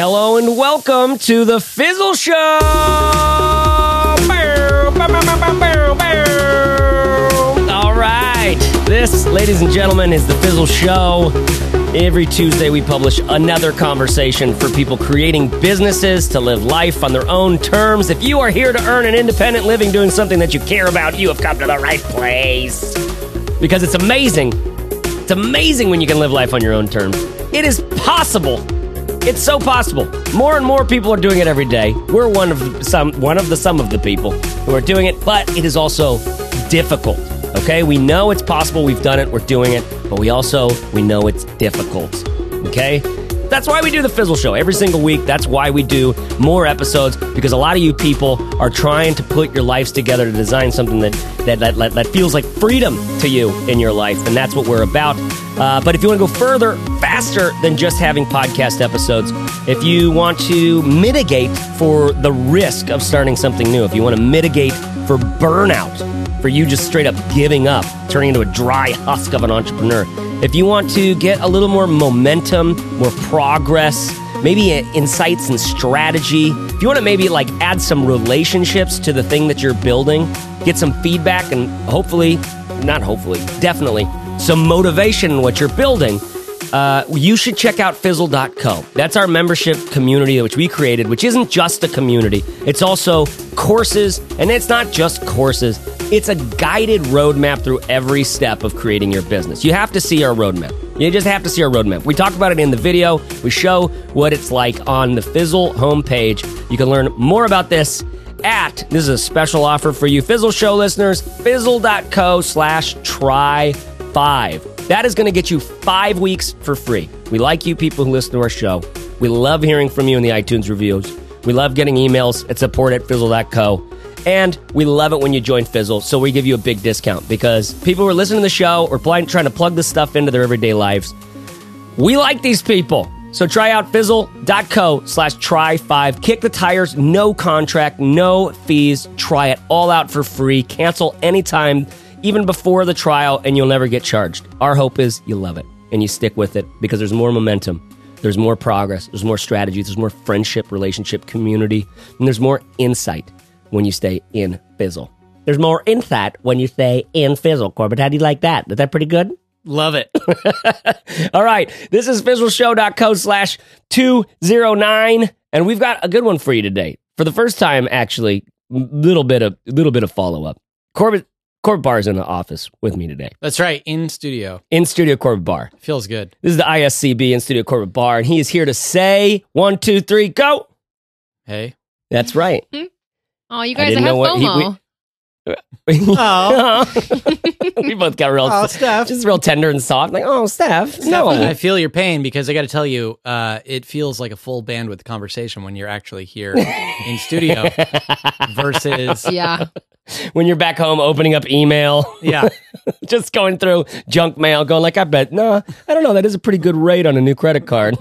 Hello and welcome to the Fizzle Show. All right. This, ladies and gentlemen, is the Fizzle Show. Every Tuesday, we publish another conversation for people creating businesses to live life on their own terms. If you are here to earn an independent living doing something that you care about, you have come to the right place. Because it's amazing. It's amazing when you can live life on your own terms. It is possible. It's so possible. More and more people are doing it every day. We're one of some one of the some of the people who are doing it, but it is also difficult. Okay? We know it's possible. We've done it. We're doing it, but we also we know it's difficult. Okay? That's why we do the Fizzle Show every single week. That's why we do more episodes because a lot of you people are trying to put your lives together to design something that that, that, that feels like freedom to you in your life, and that's what we're about. Uh, but if you want to go further, faster than just having podcast episodes, if you want to mitigate for the risk of starting something new, if you want to mitigate for burnout, for you just straight up giving up, turning into a dry husk of an entrepreneur. If you want to get a little more momentum, more progress, maybe insights and strategy, if you want to maybe like add some relationships to the thing that you're building, get some feedback, and hopefully, not hopefully, definitely some motivation in what you're building, uh, you should check out fizzle.co. That's our membership community which we created, which isn't just a community, it's also courses, and it's not just courses, it's a guided roadmap through every step of creating your business. You have to see our roadmap. You just have to see our roadmap. We talk about it in the video, we show what it's like on the Fizzle homepage. You can learn more about this at this is a special offer for you Fizzle Show listeners, fizzle.co slash try five. That is going to get you five weeks for free. We like you people who listen to our show. We love hearing from you in the iTunes reviews. We love getting emails at support at fizzle.co. And we love it when you join Fizzle, so we give you a big discount because people who are listening to the show or trying to plug this stuff into their everyday lives. We like these people. So try out fizzle.co slash try five. Kick the tires, no contract, no fees. Try it all out for free. Cancel anytime even before the trial, and you'll never get charged. Our hope is you love it and you stick with it because there's more momentum, there's more progress, there's more strategy, there's more friendship, relationship, community, and there's more insight when you stay in Fizzle. There's more insight when you stay in Fizzle. Corbett, how do you like that? Is that pretty good? Love it. All right. This is fizzleshow.co slash 209. And we've got a good one for you today. For the first time, actually, little bit of little bit of follow up. Corbett Corbett Barr is in the office with me today. That's right, in studio. In studio, Corbett Barr. Feels good. This is the ISCB in studio, Corbett Barr, and he is here to say one, two, three, go. Hey. That's right. Oh, you guys i have FOMO. Oh. we both got real, Oh, Steph. just real tender and soft. Like, oh, Steph, no. I feel your pain because I got to tell you, uh, it feels like a full bandwidth conversation when you're actually here in studio versus, yeah. when you're back home opening up email, yeah, just going through junk mail, going like, I bet, no, I don't know, that is a pretty good rate on a new credit card.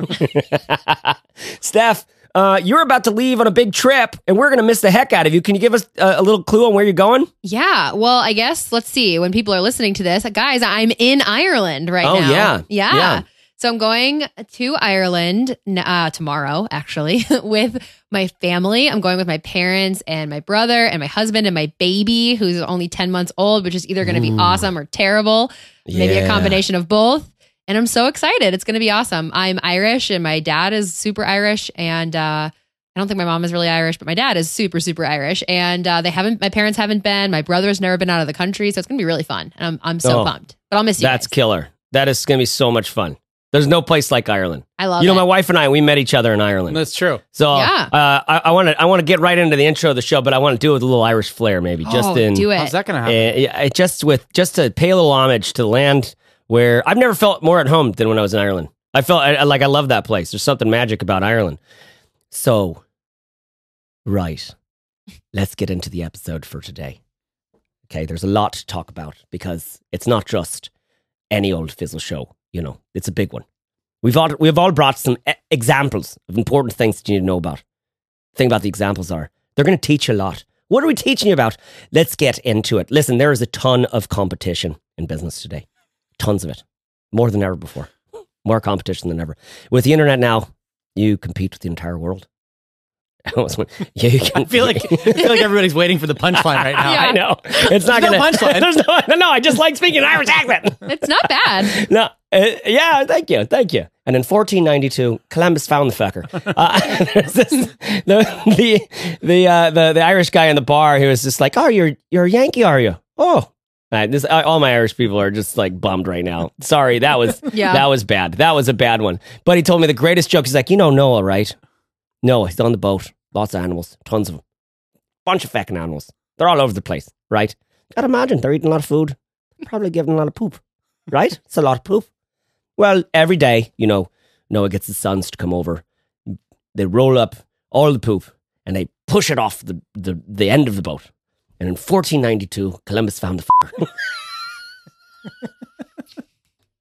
Steph, uh, you're about to leave on a big trip, and we're going to miss the heck out of you. Can you give us a, a little clue on where you're going? Yeah. Well, I guess let's see. When people are listening to this, guys, I'm in Ireland right Oh, now. yeah. Yeah. Yeah. So I'm going to Ireland uh, tomorrow, actually, with my family. I'm going with my parents and my brother and my husband and my baby, who's only 10 months old, which is either going to be awesome or terrible. Maybe Yeah. a combination of both. And I'm so excited. It's going to be awesome. I'm Irish and my dad is super Irish. And uh, I don't think my mom is really Irish, but my dad is super, super Irish. And uh, they haven't, my parents haven't been. My brother's never been out of the country. So it's going to be really fun. And I'm, I'm so Oh, pumped. But I'll miss you. That's guys. killer. That is going to be so much fun. There's no place like Ireland. I love you know, it. my wife and I, we met each other in Ireland. that's true. So Yeah. uh, I- I want to I want to get right into the intro of the show, but I want to do it with a little Irish flair, maybe just oh, in do it. How's that going to uh, happen? yeah, just with just to pay a little homage to the land where I've never felt more at home than when I was in Ireland. I felt I, I- like I love that place. There's something magic about Ireland. So, right, let's get into the episode for today. Okay, there's a lot to talk about because it's not just any old fizzle show. You know, it's a big one. We've all we've all brought some e- examples of important things that you need to know about. The thing about the examples are they're going to teach you a lot. What are we teaching you about? Let's get into it. Listen, there is a ton of competition in business today. Tons of it. More than ever before. More competition than ever. With the internet now, you compete with the entire world. I yeah, you can. I feel like I feel like everybody's waiting for the punchline right now. Yeah. I know. It's not going to. punchline. There's no, no, no, I just like speaking Irish accent. It's not bad. No, uh, yeah, thank you, thank you. And in 1492, Columbus found the fucker. Uh, there's this, the the the, uh, the the Irish guy in the bar who was just like, "Oh, you're you're a Yankee, are you?" Oh, this all my Irish people are just like bummed right now. Sorry, that was Yeah. that was bad. That was a bad one. But he told me the greatest joke. He's like, "You know Noah, right?" Noah, he's on the boat. Lots of animals, tons of them, bunch of fucking animals. They're all over the place, right? Gotta imagine they're eating a lot of food, probably giving a lot of poop, right? It's a lot of poop. Well, every day, you know, Noah gets his sons to come over. They roll up all the poop and they push it off the, the, the end of the boat. And in 1492, Columbus found the f-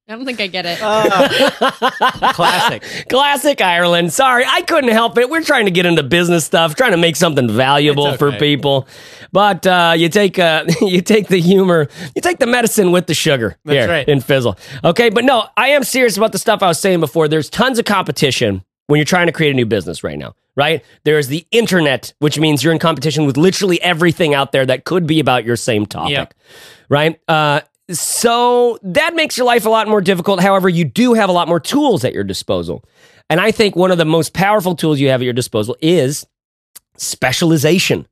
I don't think I get it. Classic. Classic Ireland. Sorry, I couldn't help it. We're trying to get into business stuff, trying to make something valuable It's for okay. people. But uh, you take uh, you take the humor, you take the medicine with the sugar That's here right. in Fizzle. Okay, but no, I am serious about the stuff I was saying before. There's tons of competition when you're trying to create a new business right now, right? There's the internet, which means you're in competition with literally everything out there that could be about your same topic, Yep. right? Uh, so that makes your life a lot more difficult. However, you do have a lot more tools at your disposal. And I think one of the most powerful tools you have at your disposal is specialization,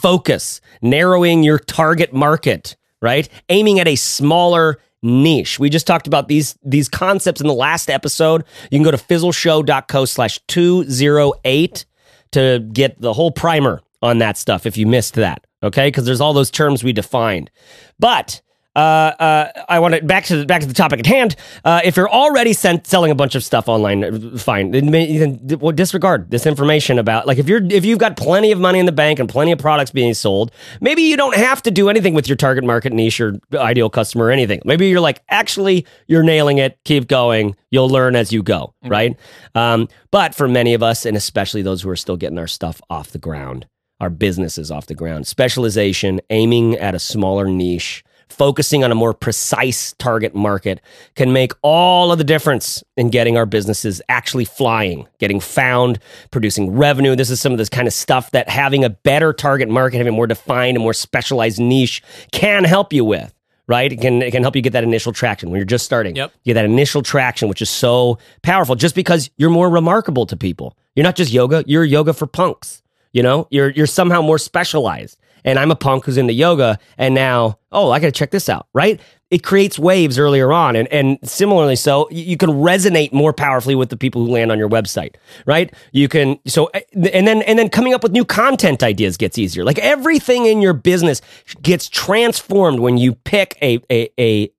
focus, narrowing your target market, right? Aiming at a smaller niche. We just talked about these these concepts in the last episode. You can go to fizzleshow.co slash 208 to get the whole primer on that stuff if you missed that. Okay, because there's all those terms we defined. But uh, uh, I want to back to the, back to the topic at hand. Uh, if you're already sent, selling a bunch of stuff online, uh, fine. Then, then well, disregard this information about like if you're if you've got plenty of money in the bank and plenty of products being sold, maybe you don't have to do anything with your target market niche or ideal customer or anything. Maybe you're like actually you're nailing it. Keep going. You'll learn as you go, right? Um, but for many of us, and especially those who are still getting our stuff off the ground, our businesses off the ground, specialization, aiming at a smaller niche focusing on a more precise target market can make all of the difference in getting our businesses actually flying, getting found, producing revenue. This is some of this kind of stuff that having a better target market, having a more defined and more specialized niche can help you with. Right? It can it can help you get that initial traction when you're just starting. Yep. You get that initial traction, which is so powerful just because you're more remarkable to people. You're not just yoga, you're yoga for punks. You know, you're you're somehow more specialized. And I'm a punk who's into yoga, and now, oh, I got to check this out, right? It creates waves earlier on, and and similarly, so you can resonate more powerfully with the people who land on your website, right? You can so, eh, and then and then coming up with new content ideas gets easier. Like everything in your business gets transformed when you pick a a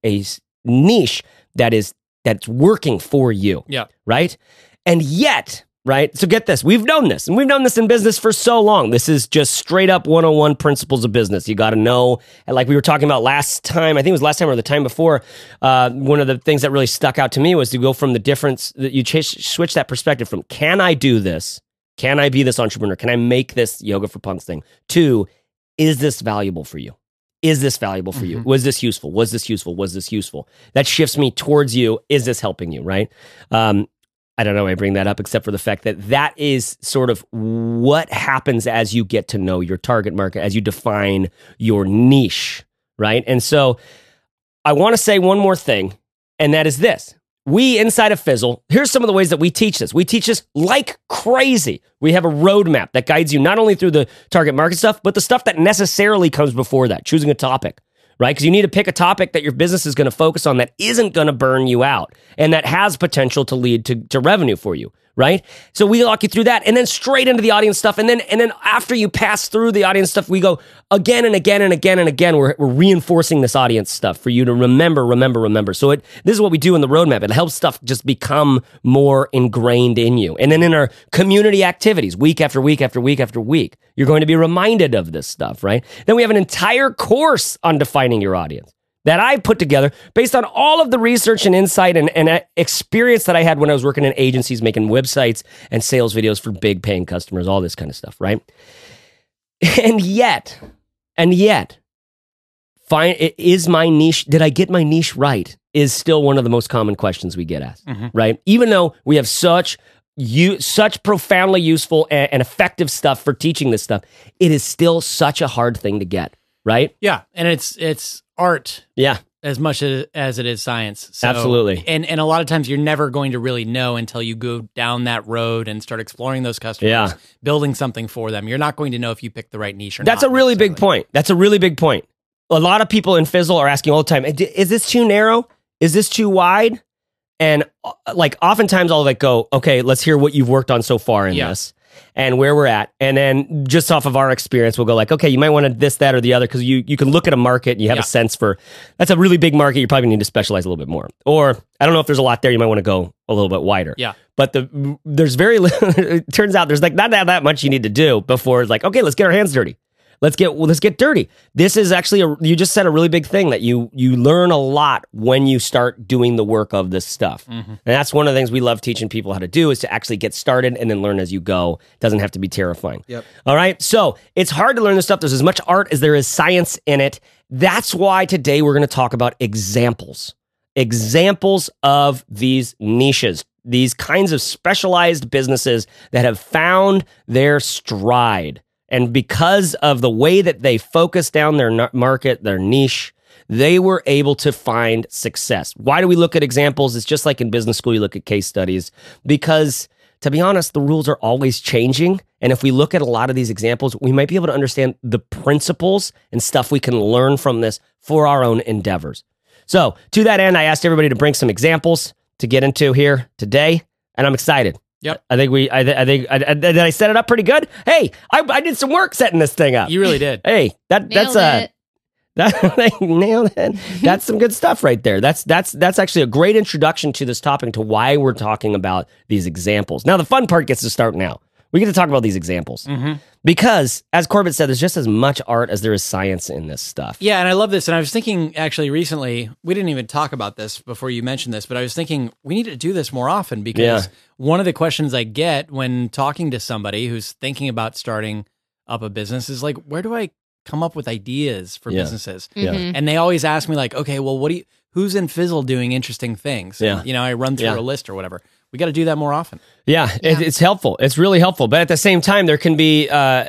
a niche that is that's working for you Yeah. right? And yet, right? So get this. We've known this, and we've known this in business for so long. This is just straight up 101 principles of business. You got to know. And like we were talking about last time, I think it was last time or the time before, uh, one of the things that really stuck out to me was to go from the difference that you ch- switch that perspective from can I do this? Can I be this entrepreneur? Can I make this yoga for punks thing? To is this valuable for you? Is this valuable for you? Was this useful? Was this useful? Was this useful? That shifts me towards you. Is this helping you? Right? Um, I don't know why I bring that up, except for the fact that that is sort of what happens as you get to know your target market, as you define your niche, right? And so I want to say one more thing, and that is this. We inside of Fizzle, here's some of the ways that we teach this. We teach this like crazy. We have a roadmap that guides you not only through the target market stuff, but the stuff that necessarily comes before that, choosing a topic right? Because you need to pick a topic that your business is going to focus on that isn't going to burn you out and that has potential to lead to, to revenue for you, right? So we walk you through that and then straight into the audience stuff. And then, and then after you pass through the audience stuff, we go again and again and again and again. We're, we're reinforcing this audience stuff for you to remember, remember, remember. So it, this is what we do in the roadmap. It helps stuff just become more ingrained in you. And then in our community activities, week after week after week after week, you're going to be reminded of this stuff, right? Then we have an entire course on defining your audience that I put together based on all of the research and insight and, and uh, experience that I had when I was working in agencies, making websites and sales videos for big paying customers, all this kind of stuff, right? And yet, and yet, find is my niche, did I get my niche right? Is still one of the most common questions we get asked, right? Even though we have such you such profoundly useful and, and effective stuff for teaching this stuff. It is still such a hard thing to get, right? Yeah, and it's it's art Yeah, as much as, as it is science. So, Absolutely. And and a lot of times you're never going to really know until you go down that road and start exploring those customers, Yeah. building something for them. You're not going to know if you pick the right niche or not. That's not. a really big point. That's a really big point. A lot of people in Fizzle are asking all the time, is this too narrow? Is this too wide? And uh, like oftentimes I'll like go, okay, let's hear what you've worked on so far in Yeah. this and where we're at. And then just off of our experience, we'll go like, okay, you might want to this, that, or the other because you, you can look at a market and you have Yeah. a sense for that's a really big market. You probably need to specialize a little bit more. Or I don't know if there's a lot there. You might want to go a little bit wider. Yeah. But the there's very little, it turns out there's like not that, that much you need to do before it's like, okay, let's get our hands dirty. Let's get well, let's get dirty. This is actually a you just said a really big thing that you you learn a lot when you start doing the work of this stuff. Mm-hmm. And that's one of the things we love teaching people how to do is to actually get started and then learn as you go. It doesn't have to be terrifying. Yep. All right. So it's hard to learn this stuff. There's as much art as there is science in it. That's why today we're going to talk about examples. Examples of these niches, these kinds of specialized businesses that have found their stride. And because of the way that they focus down their market, their niche, they were able to find success. Why do we look at examples? It's just like in business school, you look at case studies because to be honest, the rules are always changing. And if we look at a lot of these examples, we might be able to understand the principles and stuff we can learn from this for our own endeavors. So, to that end, I asked everybody to bring some examples to get into here today, and I'm excited. Yep. I think we, I, I think, I, I, did I set it up pretty good? Hey, I, I did some work setting this thing up. You really did. hey, that Nailed that's uh, it. that nailed it. That's some good stuff right there. That's that's that's actually a great introduction to this topic to why we're talking about these examples. Now the fun part gets to start now. We get to talk about these examples Mm-hmm. because, as Corbett said, there's just as much art as there is science in this stuff. Yeah, and I love this. And I was thinking actually recently, we didn't even talk about this before you mentioned this, but I was thinking we need to do this more often because Yeah. one of the questions I get when talking to somebody who's thinking about starting up a business is like, where do I come up with ideas for Yeah. businesses? Yeah. Mhm. And they always ask me like, okay, well, what do you? Who's in Fizzle doing interesting things? Yeah. And, you know, I run through Yeah. a list or whatever. We got to do that more often. Yeah, It, it's helpful. It's really helpful. But at the same time, there can be. Uh,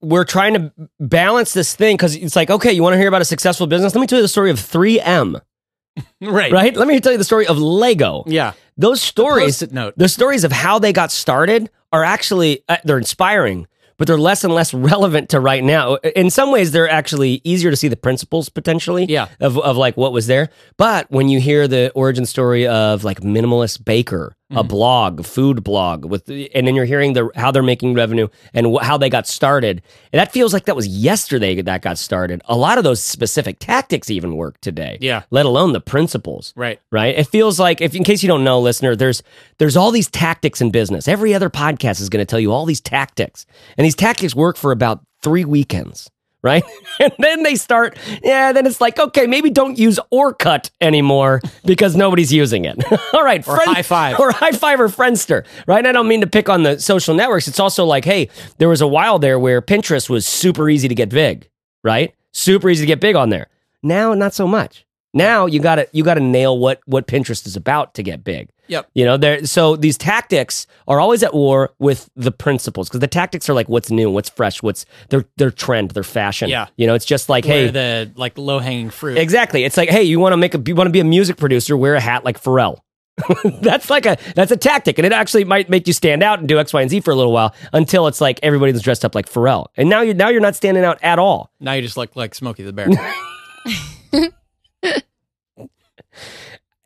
we're trying to balance this thing because it's like, okay, you want to hear about a successful business? Let me tell you the story of 3M, Right. right? Let me tell you the story of Lego. Yeah. Those stories, Post-it note. the stories of how they got started are actually uh, they're inspiring but they're less and less relevant to right now in some ways they're actually easier to see the principles potentially Yeah. of, of like what was there but when you hear the origin story of like minimalist baker a mm-hmm. blog food blog with and then you're hearing the how they're making revenue and wh- how they got started and that feels like that was yesterday that got started a lot of those specific tactics even work today Yeah. let alone the principles Right. right? It feels like if in case you don't know, listener, there's there's all these tactics in business. Every other podcast is going to tell you all these tactics. And these tactics work for about 3 weekends, right? and then they start yeah, then it's like, okay, maybe don't use Orkut anymore because nobody's using it. all right, Or hi5. or hi5 or Friendster, right? I don't mean to pick on the social networks. It's also like, hey, there was a while there where Pinterest was super easy to get big, right? Super easy to get big on there. Now, not so much. Now you got to you got to nail what what Pinterest is about to get big. Yep. You know, there. So these tactics are always at war with the principles because the tactics are like what's new, what's fresh, what's their their trend, their fashion. Yeah. You know, it's just like, Where hey, the like low hanging fruit. Exactly. It's like, hey, you want to make a you want to be a music producer, wear a hat like Pharrell. that's like a that's a tactic, and it actually might make you stand out and do X, Y, and Z for a little while until it's like everybody's dressed up like Pharrell, and now you're now you're not standing out at all. Now you just look like Smokey the Bear.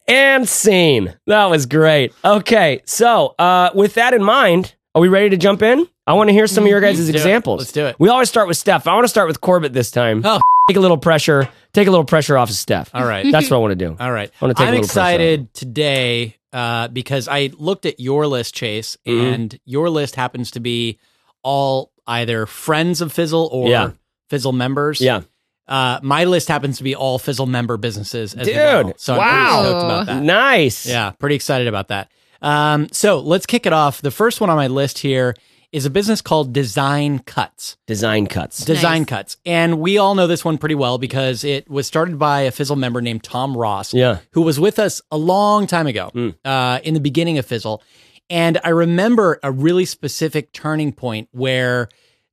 And scene. That was great. Okay, so uh, with that in mind, are we ready to jump in? I want to hear some of your guys' do it. examples. Let's do it. We always start with Steph. I want to start with Corbett this time. Oh. Take a little pressure. Take a little pressure off of Steph. All right. That's what I want to do. All right. I wanna take a I'm little pressure off. excited today uh, because I looked at your list, Chase, Mhm. and your list happens to be all either friends of Fizzle or Yeah. Fizzle members. Yeah. Uh, my list happens to be all Fizzle member businesses as Dude, well. So I'm wow. pretty stoked about that. Nice. Yeah, pretty excited about that. Um, so let's kick it off. The first one on my list here is a business called Design Cuts. Design cuts. Design Nice. Cuts. And we all know this one pretty well because it was started by a Fizzle member named Tom Ross, Yeah. who was with us a long time ago Mm. uh, in the beginning of Fizzle. And I remember a really specific turning point where,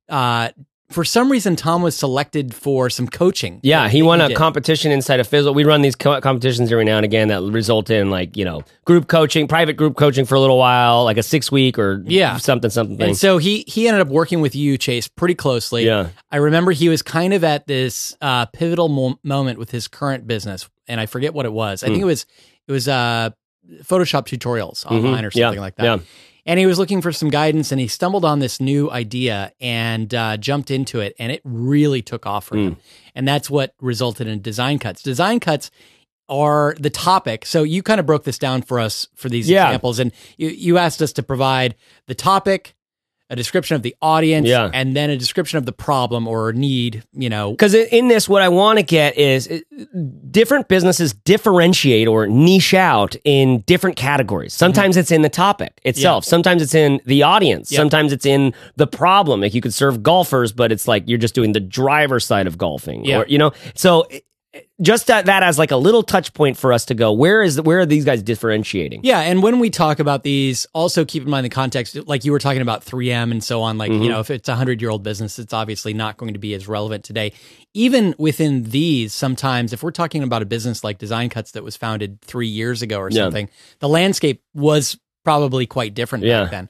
uh, for some reason, Tom was selected for some coaching. Yeah, he won a did. competition inside of Fizzle. We run these co- competitions every now and again that result in like you know group coaching, private group coaching for a little while, like a six week or Yeah. something something. And so he he ended up working with you, Chase, pretty closely. Yeah. I remember he was kind of at this uh, pivotal mo- moment with his current business, and I forget what it was. I think it was it was uh, Photoshop tutorials online or Hmm. Mm-hmm. Yeah, something like that. yeah. And he was looking for some guidance, and he stumbled on this new idea and uh, jumped into it, and it really took off for Hmm. him. And that's what resulted in design cuts. Design cuts are the topic. So you kind of broke this down for us for these Yeah. examples, and you, you asked us to provide the topic, a description of the audience, Yeah. and then a description of the problem or need. You know, Because in this, what I want to get is different businesses differentiate or niche out in different categories. Mm-hmm. Sometimes it's in the topic itself. Sometimes it's in the audience. Yep. Sometimes it's in the problem. Like you could serve golfers, but it's like you're just doing the driver side of golfing. Yeah. Or, you know, so just that, that as like a little touch point for us to go, where is, where are these guys differentiating? Yeah, and when we talk about these, also keep in mind the context. Like you were talking about 3M and so on. Like Mm-hmm. you know, if it's a hundred year old business, it's obviously not going to be as relevant today. Even within these, sometimes if we're talking about a business like Design Cuts that was founded three years ago or Yeah. something, the landscape was probably quite different Yeah. back then.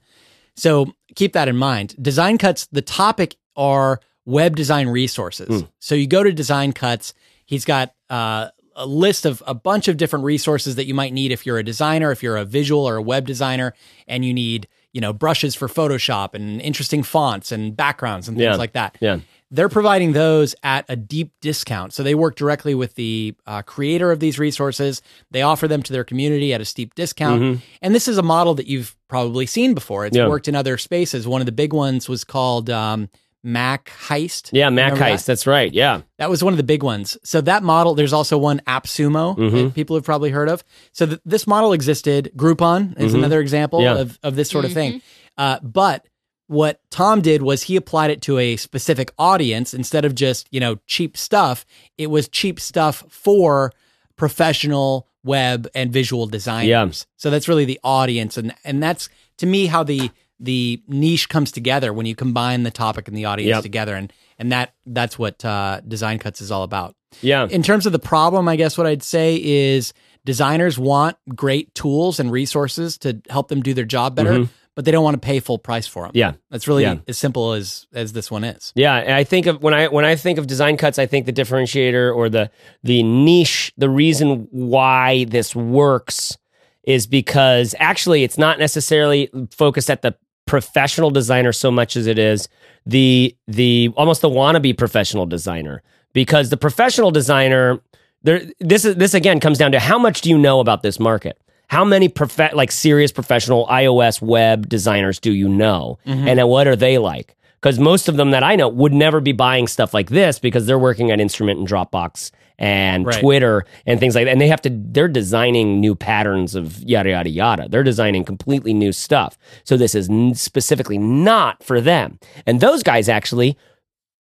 So keep that in mind. Design Cuts, the topic are web design resources. Hmm. So you go to Design Cuts. He's got uh, a list of a bunch of different resources that you might need if you're a designer, if you're a visual or a web designer, and you need you know brushes for Photoshop and interesting fonts and backgrounds and things Yeah. like that. Yeah. They're providing those at a deep discount. So they work directly with the uh, creator of these resources. They offer them to their community at a steep discount. And this is a model that you've probably seen before. It's Mm-hmm. Yeah. worked in other spaces. One of the big ones was called um, Mac Heist. Yeah. Mac Remember Heist. that? That's right. Yeah. That was one of the big ones. So that model, there's also one AppSumo Mm-hmm. that people have probably heard of. So th- this model existed. Groupon is another example Mm-hmm. Yeah. of, of this sort of thing. Uh, but what Tom did was he applied it to a specific audience instead of just, you know, cheap stuff. It was cheap stuff for professional web and visual designers. Yeah. So that's really the audience. And, and that's to me how the, the niche comes together when you combine the topic and the audience Yep. together. And, and that, that's what, uh, design cuts is all about. Yeah. In terms of the problem, I guess what I'd say is designers want great tools and resources to help them do their job better, but they don't want to pay full price for them. Mm-hmm. Yeah. That's really Yeah. as simple as as this one is. Yeah, and I think of when I when I think of design cuts, I think the differentiator or the the niche, the reason why this works is because actually it's not necessarily focused at the professional designer so much as it is the the almost the wannabe professional designer. Because the professional designer there this is this again comes down to how much do you know about this market? How many prof- like serious professional iOS web designers do you know? Mm-hmm. And what are they like? Because most of them that I know would never be buying stuff like this because they're working at Instrument and Dropbox and Right. Twitter and things like that. And they have to, they're designing new patterns of yada, yada, yada. They're designing completely new stuff. So this is specifically not for them. And those guys actually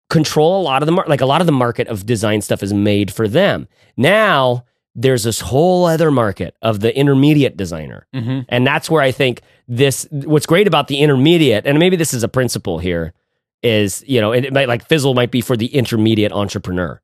control a lot of the market, like a lot of the market of design stuff is made for them. Now there's this whole other market of the intermediate designer. Mm-hmm. And that's where I think this what's great about the intermediate and maybe this is a principle here is, you know, it might like Fizzle might be for the intermediate entrepreneur,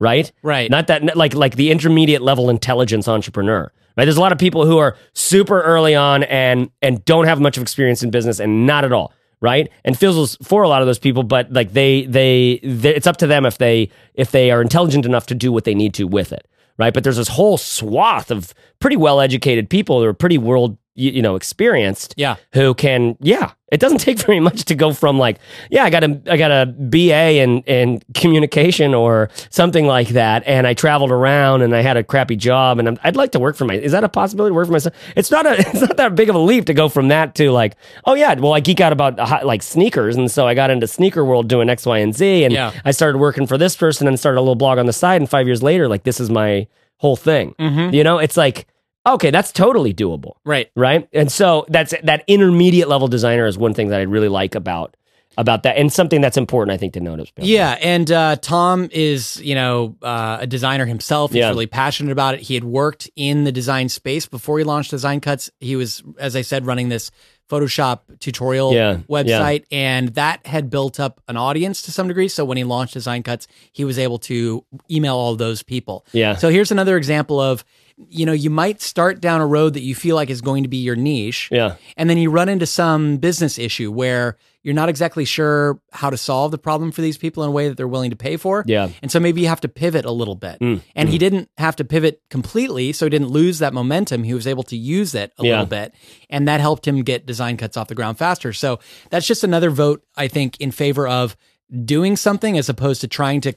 right? Right. Not that like like the intermediate level intelligence entrepreneur. Right? There's a lot of people who are super early on and and don't have much of experience in business and not at all, right? And Fizzle's for a lot of those people, but like they, they they it's up to them if they if they are intelligent enough to do what they need to with it, right? But there's this whole swath of pretty well educated people who are pretty world you, you know experienced Yeah. who can yeah it doesn't take very much to go from like yeah i got a i got a ba in in communication or something like that and i traveled around and i had a crappy job and I'm, i'd like to work for my is that a possibility to work for myself it's not a it's not that big of a leap to go from that to like oh yeah well i geek out about uh, like sneakers and so i got into sneaker world doing x y and z and Yeah. i started working for this person and started a little blog on the side and five years later like this is my whole thing Mm-hmm. you know it's like okay that's totally doable Right. right? And so that's that intermediate level designer is one thing that I really like about about that, and something that's important, I think, to notice. Yeah, and uh, Tom is you know uh, a designer himself. He's Yeah. really passionate about it. He had worked in the design space before he launched Design Cuts. He was, as I said, running this Photoshop tutorial Yeah, website, and that had built up an audience to some degree. So when he launched Design Cuts, he was able to email all those people. Yeah. So here's another example of you know you might start down a road that you feel like is going to be your niche Yeah. and then you run into some business issue where you're not exactly sure how to solve the problem for these people in a way that they're willing to pay for. Yeah. And so maybe you have to pivot a little bit. Mm, And he didn't have to pivot completely, so he didn't lose that momentum. He was able to use it a Yeah. little bit, and that helped him get design cuts off the ground faster. So that's just another vote, I think, in favor of doing something as opposed to trying to,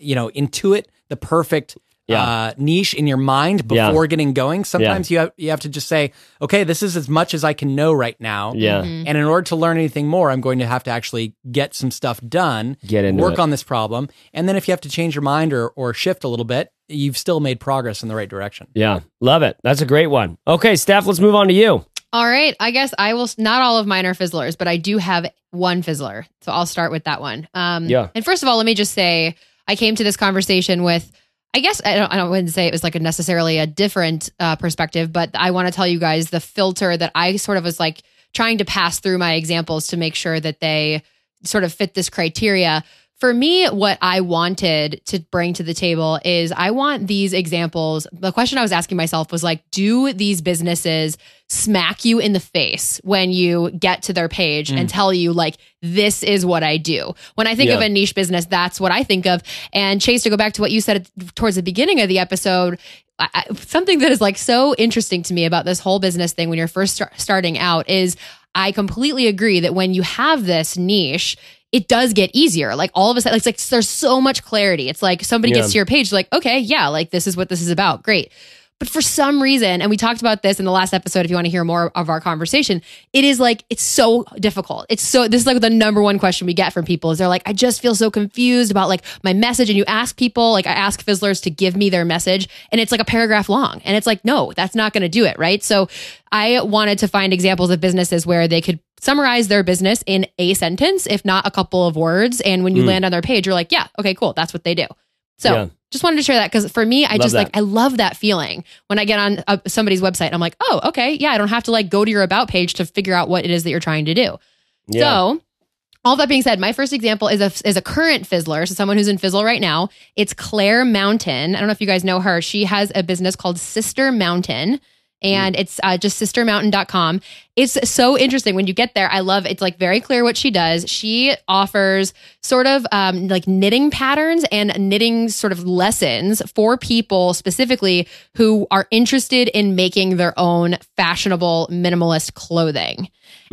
you know, intuit the perfect Yeah. uh, niche in your mind Yeah. before getting going. Sometimes you have you have to just say, okay, this is as much as I can know right now. Yeah. Mm-hmm. And in order to learn anything more, I'm going to have to actually get some stuff done, Get into work it. on this problem, and then if you have to change your mind or or shift a little bit, you've still made progress in the right direction. Yeah. Love it. That's a great one. Okay, Steph, let's move on to you. All right. I guess I will. Not all of mine are fizzlers, but I do have one fizzler. So I'll start with that one. Um, Yeah. And first of all, let me just say I came to this conversation with. I guess I don't. I don't wouldn't say it was like a necessarily a different uh, perspective, but I want to tell you guys the filter that I sort of was like trying to pass through my examples to make sure that they sort of fit this criteria. For me, what I wanted to bring to the table is I want these examples. The question I was asking myself was like, do these businesses smack you in the face when you get to their page and mm. tell you, like, this is what I do? When I think of a niche business, that's what I think of. And Chase, to go back to what you said towards the beginning of the episode, I- something that is like so interesting to me about this whole business thing when you're first start, starting out is I completely agree that when you have this niche, it does get easier. Like all of a sudden, it's like there's so much clarity. It's like somebody Yeah. gets to your page, like, okay, yeah, like this is what this is about. Great. But for some reason, and we talked about this in the last episode, if you want to hear more of our conversation, it is like, it's so difficult. It's so, this is like the number one question we get from people is they're like, I just feel so confused about like my message. And you ask people, like I ask Fizzlers to give me their message and it's like a paragraph long. And it's like, no, that's not going to do it. Right. So I wanted to find examples of businesses where they could summarize their business in a sentence, if not a couple of words. And when you Mm. land on their page, you're like, yeah, okay, cool. That's what they do. So Yeah. just wanted to share that because for me, I Love just that. like I love that feeling when I get on uh, somebody's website. I'm like, oh, okay, yeah, I don't have to like go to your about page to figure out what it is that you're trying to do. Yeah. So. All that being said, my first example is a is a current fizzler, so someone who's in Fizzle right now. It's Claire Mountain. I don't know if you guys know her. She has a business called Sister Mountain, and it's uh, just sistermountain.com. It's so interesting when you get there. I love it's like very clear what she does. She offers sort of um, like knitting patterns and knitting sort of lessons for people specifically who are interested in making their own fashionable minimalist clothing.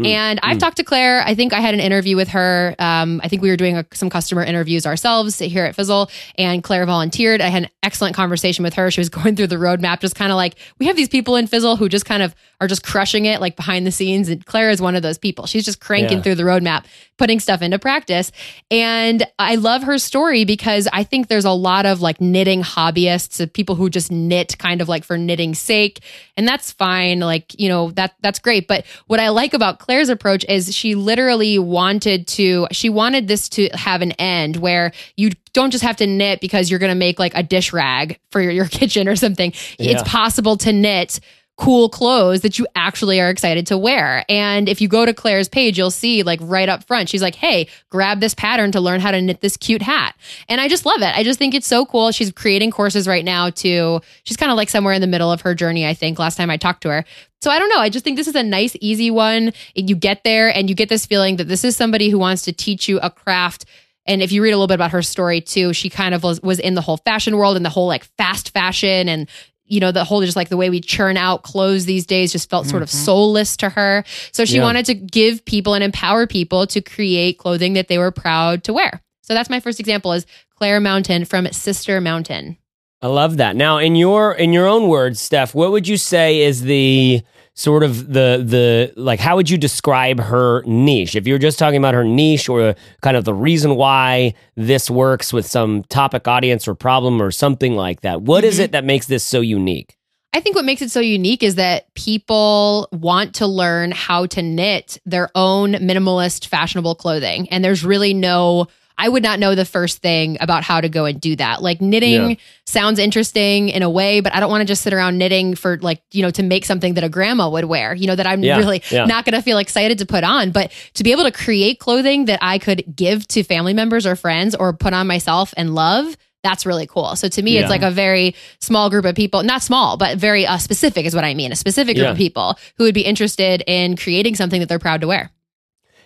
And I've talked to Claire. I think I had an interview with her. Um, I think we were doing a, some customer interviews ourselves here at Fizzle, and Claire volunteered. I had an excellent conversation with her. She was going through the roadmap, just kind of like we have these people in Fizzle who just kind of are just crushing it, like behind the scenes. And Claire is one of those people. She's just cranking Yeah. through the roadmap, putting stuff into practice. And I love her story because I think there's a lot of like knitting hobbyists, uh, people who just knit kind of like for knitting's sake, and that's fine. Like you know that that's great. But what I like about Claire's approach is she literally wanted to. She wanted this to have an end where you don't just have to knit because you're going to make like a dish rag for your, your kitchen or something. Yeah. It's possible to knit cool clothes that you actually are excited to wear. And if you go to Claire's page, you'll see like right up front, she's like, hey, grab this pattern to learn how to knit this cute hat. And I just love it. I just think it's so cool. She's creating courses right now to, she's kind of like somewhere in the middle of her journey, I think, last time I talked to her. So I don't know. I just think this is a nice, easy one. You get there and you get this feeling that this is somebody who wants to teach you a craft and if you read a little bit about her story too, she kind of was, was in the whole fashion world and the whole like fast fashion and you know the whole just like the way we churn out clothes these days just felt sort of mm-hmm. soulless to her. So she Yeah. wanted to give people and empower people to create clothing that they were proud to wear. So that's my first example is Claire Mountain from Sister Mountain. I love that. Now, in your in your own words, Steph, what would you say is the sort of the the like how would you describe her niche? If you were just talking about her niche or kind of the reason why this works with some topic audience or problem or something like that. what is Mhm. it that makes this so unique? I think what makes it so unique is that people want to learn how to knit their own minimalist, fashionable clothing. And there's really no, I would not know the first thing about how to go and do that. Like knitting Yeah. sounds interesting in a way, but I don't want to just sit around knitting for like, you know, to make something that a grandma would wear, you know, that I'm Yeah, really yeah. not going to feel excited to put on. But to be able to create clothing that I could give to family members or friends or put on myself and love, that's really cool. So to me, Yeah. it's like a very small group of people, not small, but very uh, specific is what I mean. A specific group Yeah. of people who would be interested in creating something that they're proud to wear.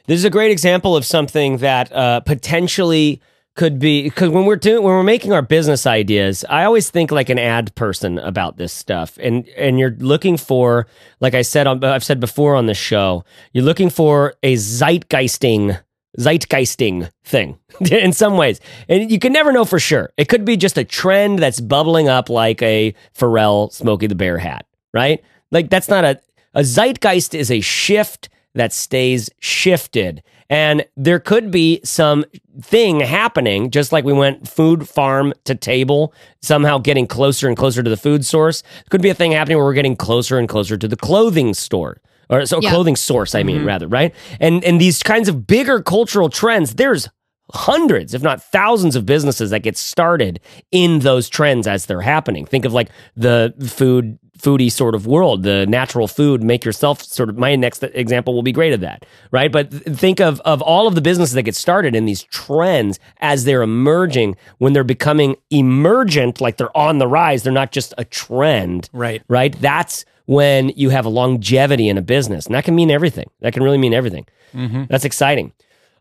This is a great example of something that uh, potentially could be because when we're doing when we're making our business ideas, I always think like an ad person about this stuff, and and you're looking for, like I said, on, I've said before on the show, you're looking for a zeitgeisting zeitgeisting thing in some ways, and you can never know for sure. It could be just a trend that's bubbling up like a Pharrell Smokey the Bear hat, right? Like that's not a a zeitgeist is a shift that stays shifted. And there could be some thing happening, just like we went food farm to table, somehow getting closer and closer to the food source. Could be a thing happening where we're getting closer and closer to the clothing store. Or so Yeah. clothing source, I mean, mm-hmm. rather, right? And and these kinds of bigger cultural trends, there's hundreds, if not thousands of businesses that get started in those trends as they're happening. Think of like the food foodie sort of world, the natural food make yourself sort of my next example will be great at that, right? But think of of all of the businesses that get started in these trends as they're emerging when they're becoming emergent like they're on the rise, they're not just a trend Right. right? That's when you have a longevity in a business. And that can mean everything. That can really mean everything. Mm-hmm. That's exciting.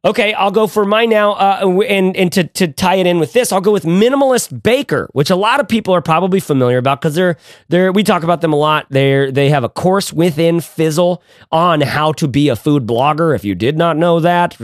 Okay, I'll go for mine now. Uh, and and to, to tie it in with this, I'll go with Minimalist Baker, which a lot of people are probably familiar about because they're they're we talk about them a lot. They're they have a course within Fizzle on how to be a food blogger. If you did not know that,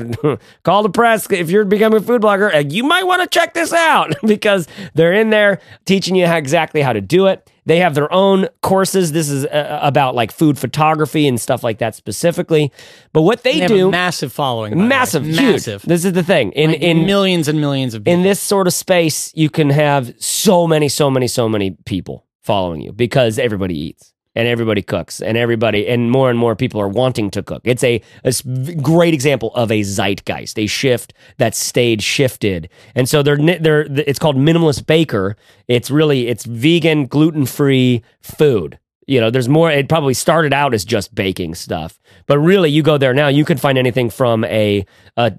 call the press. If you're becoming a food blogger, you might want to check this out because they're in there teaching you how, exactly how to do it. They have their own courses. This is uh, about like food photography and stuff like that specifically. But what they, They have do, a massive following. by the way. massive, massive. This is the thing. In Like in millions and millions of people. in this sort of space, you can have so many, so many, so many people following you because everybody eats and everybody cooks and everybody and more and more people are wanting to cook. It's a, a, great example of a zeitgeist, a shift that stayed shifted. And so they're they're it's called minimalist baker. It's really it's vegan, gluten free food. You know, there's more. It probably started out as just baking stuff, but really, you go there now, you can find anything from a, uh,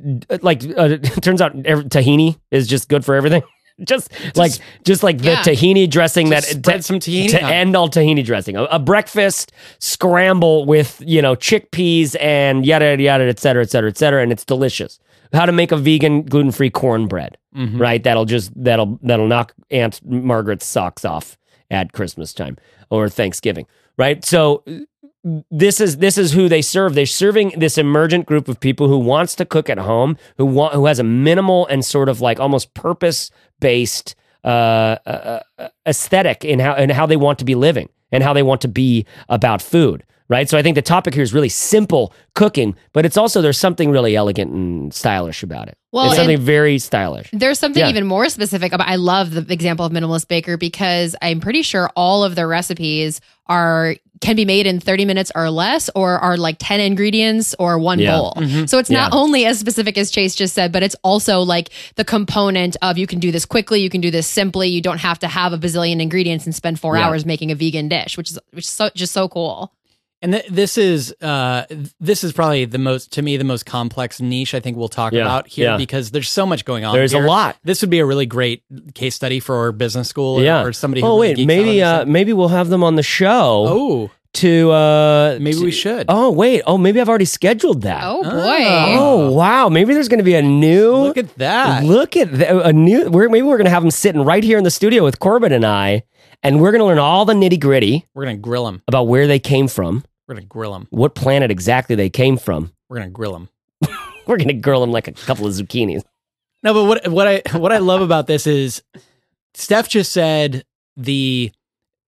like, uh, it turns out tahini is just good for everything. just, like, just like the Yeah. tahini dressing that Just spread some tahini to on end all tahini dressing. A, a breakfast scramble with you know chickpeas and yada yada yada, et cetera, et cetera, et cetera, and it's delicious. How to make a vegan gluten free cornbread, Mm-hmm. right? That'll just that'll that'll knock Aunt Margaret's socks off at Christmas time or Thanksgiving, right? So this is this is who they serve. They're serving this emergent group of people who wants to cook at home, who want who has a minimal and sort of like almost purpose based uh, uh, uh, aesthetic in how and how they want to be living and how they want to be about food. Right. So I think the topic here is really simple cooking, but it's also there's something really elegant and stylish about it. Well, it's something very stylish. There's something Yeah. even more specific about I love the example of minimalist baker because I'm pretty sure all of their recipes are can be made in 30 minutes or less or are like 10 ingredients or one Yeah. bowl. Mm-hmm. So it's not only as specific as Chase just said, but it's also like the component of you can do this quickly, you can do this simply, you don't have to have a bazillion ingredients and spend 4 Yeah. hours making a vegan dish, which is which is so, just so cool. And th- this is uh, this is probably the most to me the most complex niche I think we'll talk Yeah, about here yeah. because there's so much going on. There's a lot. This would be a really great case study for business school or, Yeah. or somebody. Oh really wait, geeks maybe uh, maybe we'll have them on the show. oh to uh Maybe we should. Oh wait. Oh, maybe I've already scheduled that. Oh boy. Oh, wow. Maybe there's going to be a new look at that. Look at the, a new we're maybe we're going to have them sitting right here in the studio with Corbett and I and we're going to learn all the nitty-gritty We're gonna grill them. about where they came from, We're gonna grill them. what planet exactly they came from. We're gonna grill them. We're going to grill them like a couple of zucchinis. No, but what what I what I love about this is Steph just said the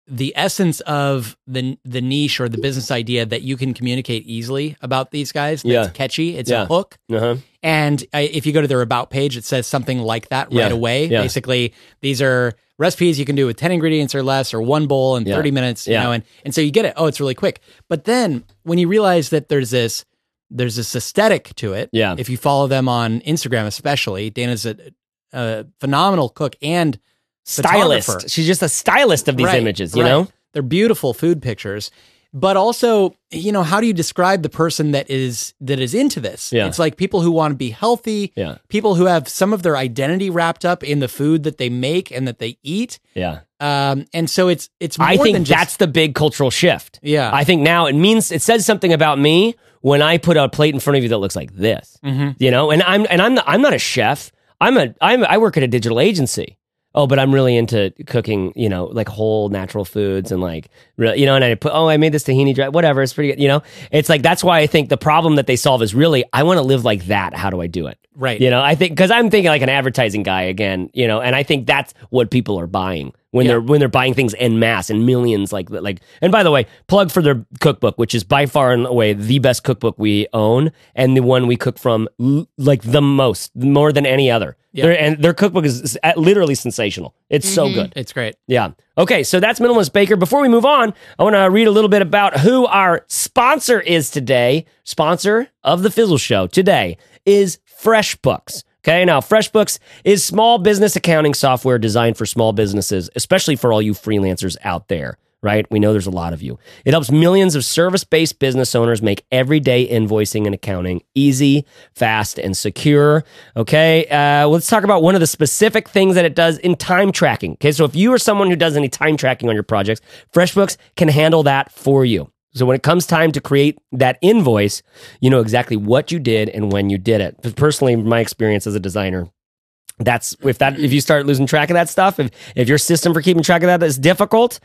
the essence of the the niche or the business idea that you can communicate easily about these guys. That's Yeah. catchy. It's Yeah. a hook. Uh-huh. And I, if you go to their about page, it says something like that Yeah. right away. Yeah. Basically, these are recipes you can do with 10 ingredients or less or one bowl in Yeah. 30 minutes, you Yeah. know, and, and so you get it. Oh, it's really quick. But then when you realize that there's this, there's this aesthetic to it. Yeah. If you follow them on Instagram, especially, Dana's a, a phenomenal cook and Stylist. She's just a stylist of these Right, images, you right. know? They're beautiful food pictures. But also, you know, how do you describe the person that is that is into this? Yeah. It's like people who want to be healthy, Yeah. people who have some of their identity wrapped up in the food that they make and that they eat. Yeah. Um, and so it's it's more I think just, that's the big cultural shift. Yeah. I think now it means it says something about me when I put a plate in front of you that looks like this. Mhm. You know, and I'm and I'm I'm not a chef. I'm a I'm I work at a digital agency. Oh, but I'm really into cooking, you know, like whole natural foods and like, re- you know, and I put, oh, I made this tahini dry, whatever. It's pretty good, you know. It's like that's why I think the problem that they solve is really I want to live like that. How do I do it? right. You know, I think because I'm thinking like an advertising guy again, you know, and I think that's what people are buying when Yeah. they're when they're buying things en masse in millions, like like. And by the way, plug for their cookbook, which is by far and away the best cookbook we own, and the one we cook from like the most, more than any other. Yeah. Their, and their cookbook is, is literally sensational. It's so mm-hmm. good. It's great. Yeah. Okay, so that's Minimalist Baker. Before we move on, I want to read a little bit about who our sponsor is today. Sponsor of the Fizzle Show today is FreshBooks. Okay, now FreshBooks is small business accounting software designed for small businesses, especially for all you freelancers out there, right? We know there's a lot of you. It helps millions of service based business owners make everyday invoicing and accounting easy, fast, and secure. Okay, uh, let's talk about one of the specific things that it does in time tracking. Okay, so if you are someone who does any time tracking on your projects, FreshBooks can handle that for you. So when it comes time to create that invoice, you know exactly what you did and when you did it. Personally, my experience as a designer, that's if that if you start losing track of that stuff, if if your system for keeping track of that is difficult,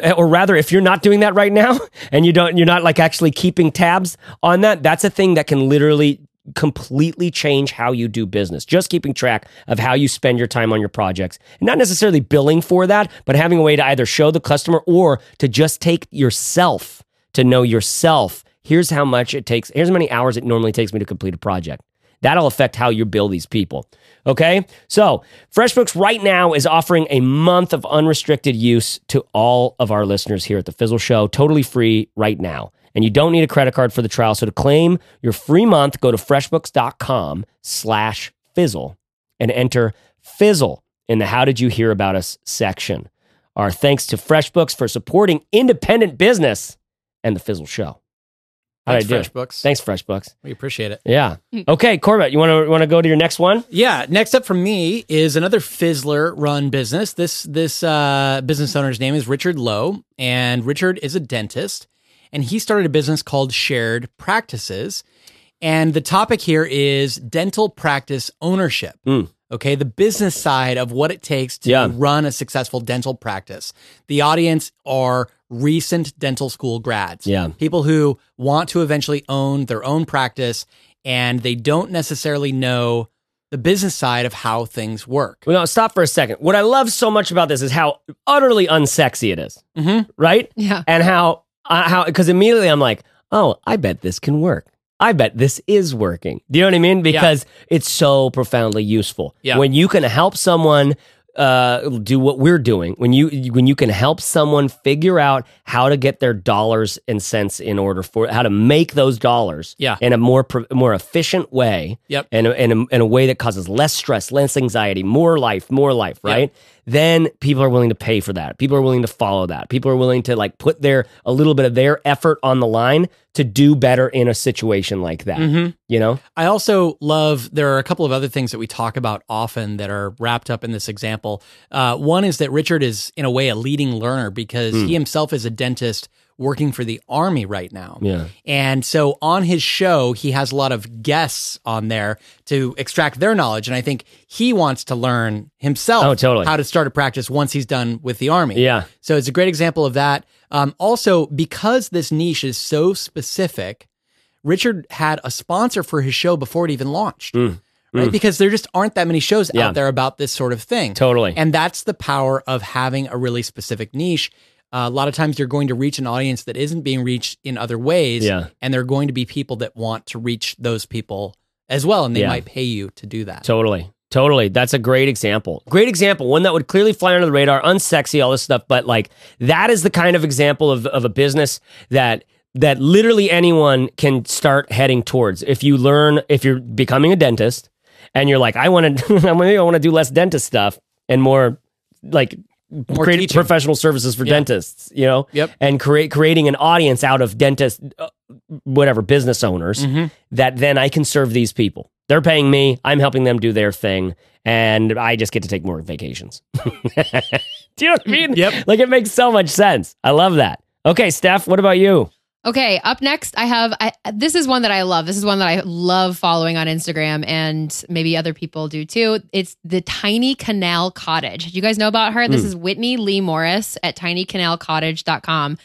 eh, or rather if you're not doing that right now and you don't you're not like actually keeping tabs on that, that's a thing that can literally completely change how you do business. Just keeping track of how you spend your time on your projects. Not necessarily billing for that, but having a way to either show the customer or to just take yourself to know yourself. Here's how much it takes. Here's how many hours it normally takes me to complete a project. That'll affect how you bill these people. Okay? So, FreshBooks right now is offering a month of unrestricted use to all of our listeners here at the Fizzle Show, totally free right now. And you don't need a credit card for the trial. So to claim your free month, go to freshbooks.com slash fizzle and enter fizzle in the How Did You Hear About Us section. Our thanks to FreshBooks for supporting independent business and the Fizzle Show. How Thanks, did I do? FreshBooks. Thanks, FreshBooks. We appreciate it. Yeah. Okay, Corbett, you want to want to go to your next one? Yeah. Next up for me is another Fizzler run business. This this uh, business owner's name is Richard Lowe, and Richard is a dentist, and he started a business called Shared Practices. And the topic here is dental practice ownership. Mm. Okay, the business side of what it takes to Yeah. run a successful dental practice. The audience are recent dental school grads. Yeah. People who want to eventually own their own practice and they don't necessarily know the business side of how things work. Well, no, stop for a second. What I love so much about this is how utterly unsexy it is, Mhm. right? Yeah. And how uh, how because immediately I'm like, oh, I bet this can work. I bet this is working. Do you know what I mean? Because it's so profoundly useful. Yeah. When you can help someone uh, do what we're doing, when you when you can help someone figure out how to get their dollars and cents in order for how to make those dollars Yeah. in a more more efficient way, Yep. in a, in, a, in a way that causes less stress, less anxiety, more life, more life, right? Then people are willing to pay for that. People are willing to follow that. People are willing to like put their a little bit of their effort on the line to do better in a situation like that. Mhm. You know? I also love, there are a couple of other things that we talk about often that are wrapped up in this example. Uh, one is that Richard is, in a way, a leading learner because he himself is a dentist working for the Army right now. Yeah. And so on his show, he has a lot of guests on there to extract their knowledge. And I think he wants to learn himself Oh, totally. how to start a practice once he's done with the Army. Yeah. So it's a great example of that. Um, also, because this niche is so specific, Richard had a sponsor for his show before it even launched. Right? Because there just aren't that many shows Mm. Yeah. out there about this sort of thing. Totally. And that's the power of having a really specific niche. Uh, a lot of times you're going to reach an audience that isn't being reached in other ways. Yeah. And there are going to be people that want to reach those people as well. And they Yeah. might pay you to do that. Totally. Totally. That's a great example. Great example. One that would clearly fly under the radar, unsexy, all this stuff. But like that is the kind of example of, of a business that that literally anyone can start heading towards. If you learn, if you're becoming a dentist and you're like, I want to, I want to do less dentist stuff and more like Create teaching. professional services for Yeah. dentists, you know? Yep. And create creating an audience out of dentist, uh, whatever business owners Mhm. that then I can serve these people. They're paying me. I'm helping them do their thing, and I just get to take more vacations. do you know what I mean? Yep. Like it makes so much sense. I love that. Okay, Steph, what about you? Okay, up next, I have I, this is one that I love. This is one that I love following on Instagram, and maybe other people do too. It's the Tiny Canal Cottage. Do you guys know about her? This is Whitney Leigh Morris at tinycanalcottage.com.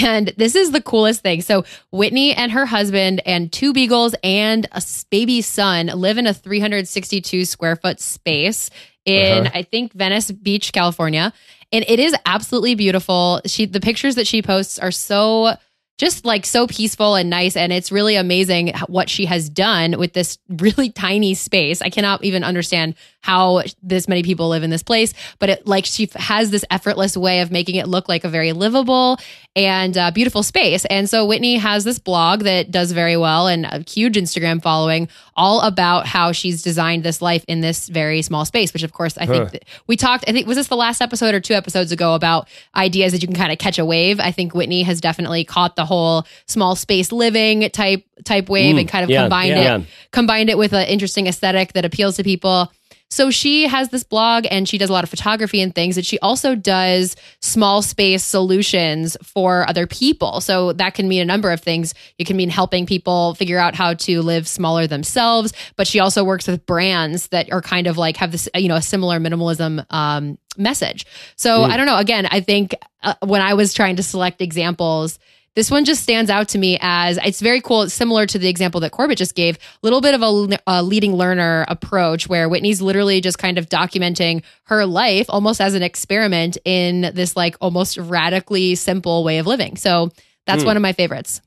And this is the coolest thing. So, Whitney and her husband and two beagles and a baby son live in a 362 square foot space in, Uh-huh. I think, Venice Beach, California. And it is absolutely beautiful. She, the pictures that she posts are so just like so peaceful and nice. And it's really amazing what she has done with this really tiny space. I cannot even understand how this many people live in this place, but it like she has this effortless way of making it look like a very livable and uh, beautiful space. And so Whitney has this blog that does very well and a huge Instagram following, all about how she's designed this life in this very small space. Which, of course, I Huh. think we talked. I think was this the last episode or two episodes ago about ideas that you can kind of catch a wave. I think Whitney has definitely caught the whole small space living type type wave Mm, and kind of yeah, combined yeah. it combined it with an interesting aesthetic that appeals to people. So she has this blog and she does a lot of photography and things. And she also does small space solutions for other people. So that can mean a number of things. It can mean helping people figure out how to live smaller themselves. But she also works with brands that are kind of like have this, you know, a similar minimalism um, message. So I don't know. Again, I think uh, when I was trying to select examples, this one just stands out to me as it's very cool. It's similar to the example that Corbett just gave, a little bit of a, a leading learner approach where Whitney's literally just kind of documenting her life almost as an experiment in this like almost radically simple way of living. So that's Hmm. one of my favorites.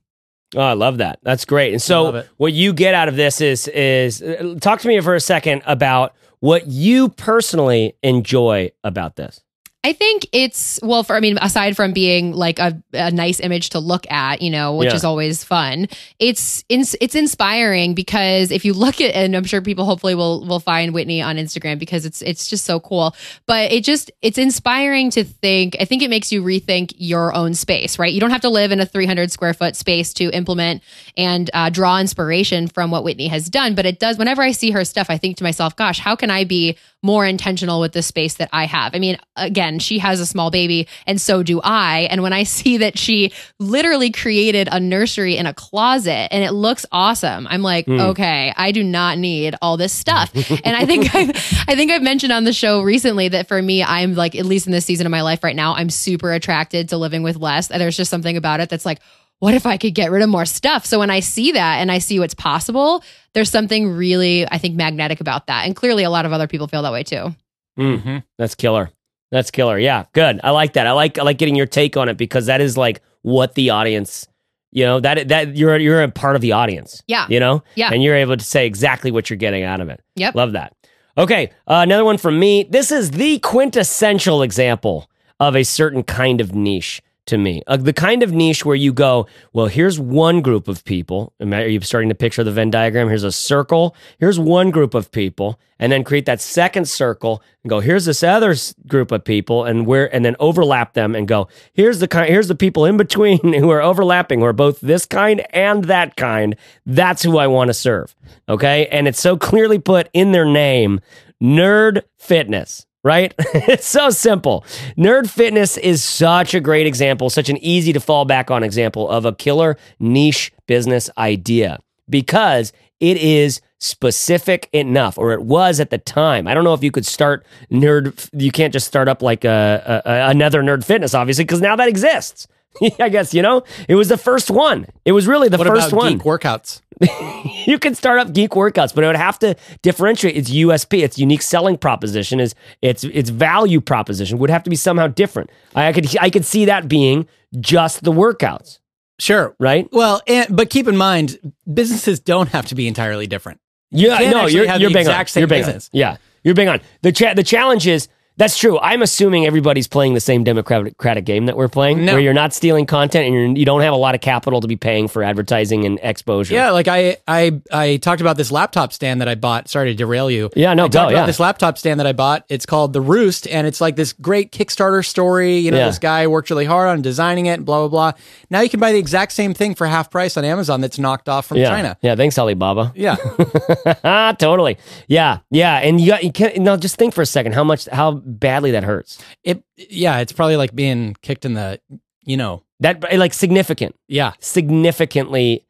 Oh, I love that. That's great. And so, what you get out of this is is uh, talk to me for a second about what you personally enjoy about this. I think it's well for I mean aside from being like a, a nice image to look at, you know, which Yeah. is always fun. It's it's inspiring because if you look at and I'm sure people hopefully will will find Whitney on Instagram because it's it's just so cool. But it just it's inspiring to think. I think it makes you rethink your own space, right? You don't have to live in a 300 square foot space to implement and uh, draw inspiration from what Whitney has done. But it does. Whenever I see her stuff, I think to myself, "Gosh, how can I be more intentional with the space that I have?" I mean, again, she has a small baby, and so do I. And when I see that she literally created a nursery in a closet and it looks awesome, I'm like, okay, I do not need all this stuff. and I think I've, I think I've mentioned on the show recently that for me, I'm like, at least in this season of my life right now, I'm super attracted to living with less. And there's just something about it that's like, what if I could get rid of more stuff? So when I see that and I see what's possible, there's something really, I think, magnetic about that. And clearly, a lot of other people feel that way too. Mm, That's killer. That's killer. Yeah, good. I like that. I like I like getting your take on it because that is like what the audience, you know, that that you're you're a part of the audience. Yeah. You know? Yeah. And you're able to say exactly what you're getting out of it. Yep. Love that. Okay, uh, another one from me. This is the quintessential example of a certain kind of niche to me. Uh, the kind of niche where you go, well, here's one group of people. Are you starting to picture the Venn diagram? Here's a circle. Here's one group of people, and then create that second circle and go, here's this other group of people, and where, and then overlap them and go, here's the kind, here's the people in between who are overlapping, who are both this kind and that kind. That's who I want to serve. Okay, and it's so clearly put in their name, nerd fitness right? it's so simple. Nerd fitness is such a great example, such an easy to fall back on example of a killer niche business idea because it is specific enough, or it was at the time. I don't know if you could start nerd, you can't just start up like a, a, another nerd fitness, obviously, because now that exists. I guess, you know, it was the first one. It was really the What first about one geek workouts? you can start up geek workouts, but it would have to differentiate its USP, its unique selling proposition, is its its value proposition would have to be somehow different. I, I could I could see that being just the workouts, Sure. right? Well, and, but keep in mind, businesses don't have to be entirely different. Yeah, can't no, you're have you're the bang on. same You're bang on. Yeah, You're bang on. The cha- the challenge is that's true. I'm assuming everybody's playing the same democratic game that we're playing, No. where you're not stealing content and you're, you don't have a lot of capital to be paying for advertising and exposure. Yeah, like I I I talked about this laptop stand that I bought. Sorry to derail you. Yeah, no, I go, about yeah. this laptop stand that I bought. It's called the Roost, and it's like this great Kickstarter story. You know, Yeah. this guy worked really hard on designing it, and blah blah blah. Now you can buy the exact same thing for half price on Amazon. That's knocked off from yeah, China. yeah. Thanks, Alibaba. Yeah, ah, totally. Yeah, yeah. And you got you can't now just think for a second how much how badly that hurts. it. Yeah, it's probably like being kicked in the. You know. That like significant, Yeah, significantly.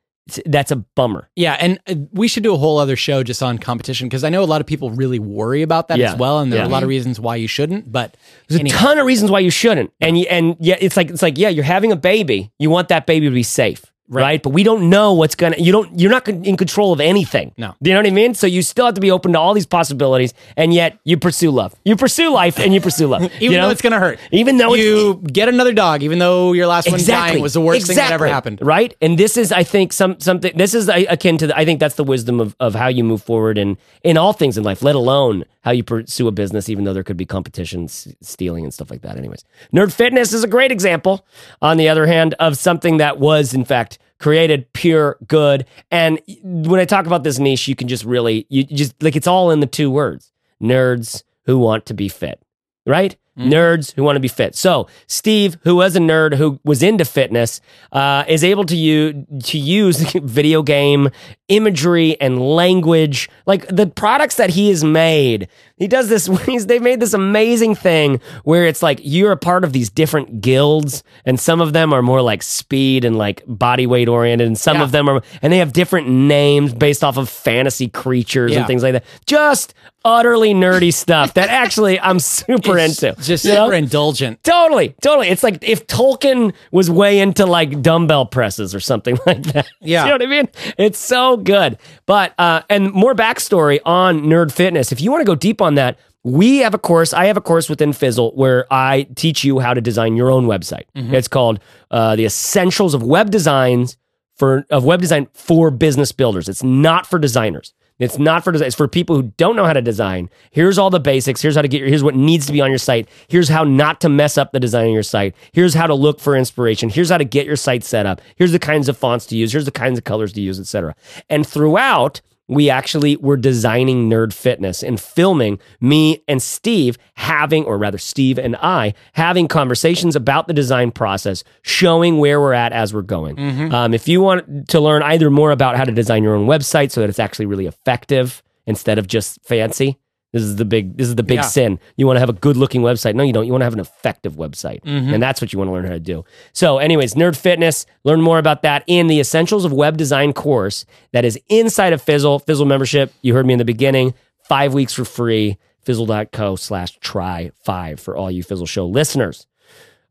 That's a bummer. yeah, and uh, we should do a whole other show just on competition because I know a lot of people really worry about that Yeah. as well, and there are a lot of reasons why you shouldn't. But There's a ton of reasons why you shouldn't, and you, and yeah, it's like it's like yeah, you're having a baby. You want that baby to be safe, right? Right. But we don't know what's gonna. You don't. You're not in control of anything. No. Do you know what I mean? So you still have to be open to all these possibilities, and yet you pursue love. You pursue life, and you pursue love. even you know? though it's gonna hurt, even though it's, you get another dog, even though your last one dying was the worst thing that ever happened. Right? And this is, I think, some something. This is akin to. The, I think that's the wisdom of, of how you move forward in in all things in life, let alone how you pursue a business, even though there could be competitions, stealing, and stuff like that. Anyways, nerd fitness is a great example. On the other hand, of something that was in fact created pure good. And when I talk about this niche, you can just really, you just like it's all in the two words: nerds who want to be fit right? Nerds who want to be fit. So Steve, who was a nerd who was into fitness, uh, is able to use to use video game imagery and language, like the products that he has made. He does this. He's, they made this amazing thing where it's like you're a part of these different guilds, and some of them are more like speed and like body weight oriented, and some Yeah. of them are, and they have different names based off of fantasy creatures and things like that. Just utterly nerdy stuff that actually I'm super It's into. Just You know? super indulgent. Totally, totally. It's like if Tolkien was way into like dumbbell presses or something like that. Yeah. you know what I mean? It's so good. But uh, and more backstory on nerd fitness. If you want to go deep on that, we have a course. I have a course within Fizzle where I teach you how to design your own website. It's called uh, the Essentials of Web Designs for of Web Design for Business Builders. It's not for designers. It's not for design. It's for people who don't know how to design. Here's all the basics. Here's how to get your, here's what needs to be on your site. Here's how not to mess up the design of your site. Here's how to look for inspiration. Here's how to get your site set up. Here's the kinds of fonts to use. Here's the kinds of colors to use, etc. And throughout, we actually were designing nerd fitness and filming me and Steve having, or rather, Steve and I having conversations about the design process, showing where we're at as we're going. Um, if you want to learn either more about how to design your own website so that it's actually really effective instead of just fancy. This is the big. This is the big Yeah. sin. You want to have a good-looking website. No, you don't. You want to have an effective website, and that's what you want to learn how to do. So, anyways, Nerd Fitness. Learn more about that in the Essentials of Web Design course that is inside of Fizzle. Fizzle membership. You heard me in the beginning. Five weeks for free. Fizzle.co slash try five for all you Fizzle Show listeners.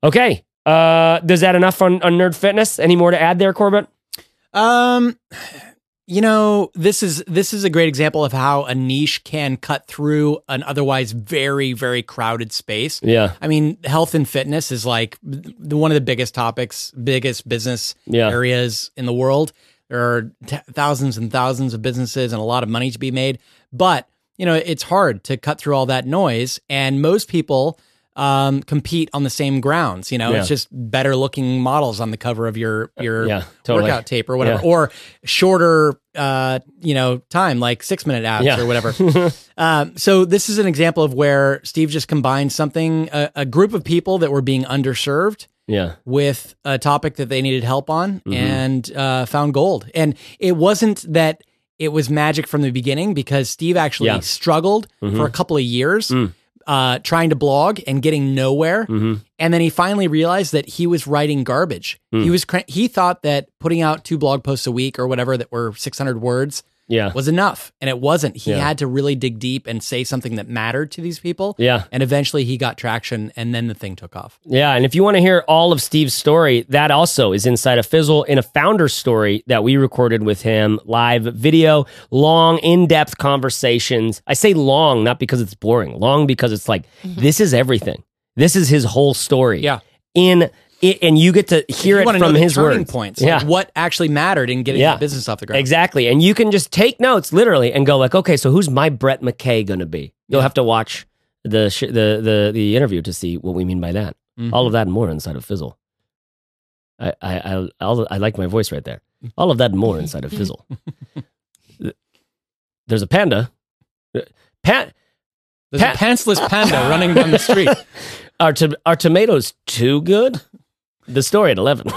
Okay. Uh, does that enough on, on Nerd Fitness? Any more to add there, Corbett? Um, you know, this is this is a great example of how a niche can cut through an otherwise very very crowded space. Yeah. I mean, health and fitness is like the, one of the biggest topics, biggest business Yeah. areas in the world. There are t- thousands and thousands of businesses and a lot of money to be made, but you know, it's hard to cut through all that noise. And most people um, compete on the same grounds. You know, Yeah. it's just better looking models on the cover of your your Yeah, totally. workout tape or whatever, Yeah. or shorter, uh, you know, time like six minute abs or whatever. um, so this is an example of where Steve just combined something, a, a group of people that were being underserved Yeah. with a topic that they needed help on Mm-hmm. and uh, found gold. And it wasn't that it was magic from the beginning because Steve actually Yeah. Mm-hmm. struggled for a couple of years. Mm. Uh, trying to blog and getting nowhere, Mm-hmm. and then he finally realized that he was writing garbage. Mm. He was cra- he thought that putting out two blog posts a week or whatever that were 600 words Yeah. was enough, and it wasn't. He Yeah. had to really dig deep and say something that mattered to these people. Yeah. and eventually he got traction, and then the thing took off. Yeah, and if you want to hear all of Steve's story, that also is inside of Fizzle in a founder story that we recorded with him, live video, long, in-depth conversations. I say long not because it's boring, long because it's like mm-hmm. this is everything. This is his whole story. Yeah. In it, and you get to hear it from his words. points, Yeah. like what actually mattered in getting Yeah. the business off the ground. Exactly. And you can just take notes literally and go like, okay, so who's my Brett McKay going to be? You'll Yeah. have to watch the sh- the the the interview to see what we mean by that. Mhm. All of that and more inside of Fizzle. I I I, I'll, I like my voice right there. All of that and more inside of Fizzle. There's a panda. Pan- There's a pantsless panda running down the street. are to- are tomatoes too good? The story at eleven.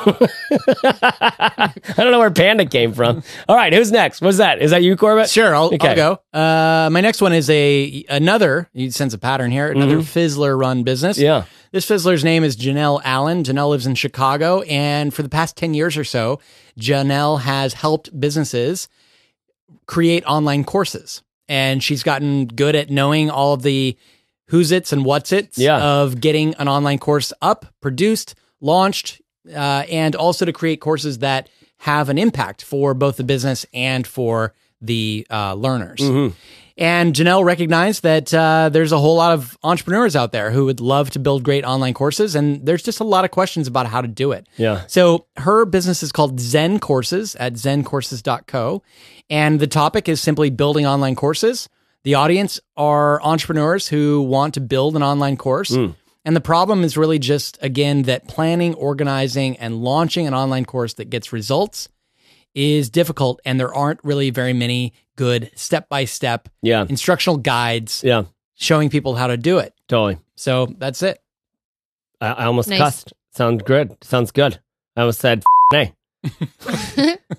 I don't know where panda came from. All right, who's next? What's that? Is that you, Corbett? Sure, I'll, Okay. I'll go. Uh, my next one is a another. You sense a pattern here. Another Fizzler run business. Yeah. This Fizzler's name is Janelle Allen. Janelle lives in Chicago, and for the past ten years or so, Janelle has helped businesses create online courses, and she's gotten good at knowing all of the who's its and what's its Yeah. of getting an online course up, produced, launched, uh, and also to create courses that have an impact for both the business and for the uh, learners. And Janelle recognized that uh, there's a whole lot of entrepreneurs out there who would love to build great online courses, and there's just a lot of questions about how to do it. Yeah. So her business is called Zen Courses at zencourses.co. And the topic is simply building online courses. The audience are entrepreneurs who want to build an online course. And the problem is really just, again, that planning, organizing, and launching an online course that gets results is difficult. And there aren't really very many good step by step instructional guides Yeah. showing people how to do it. Totally. So that's it. I, I almost Nice. cussed. Sounds good. Sounds good. I almost said nay.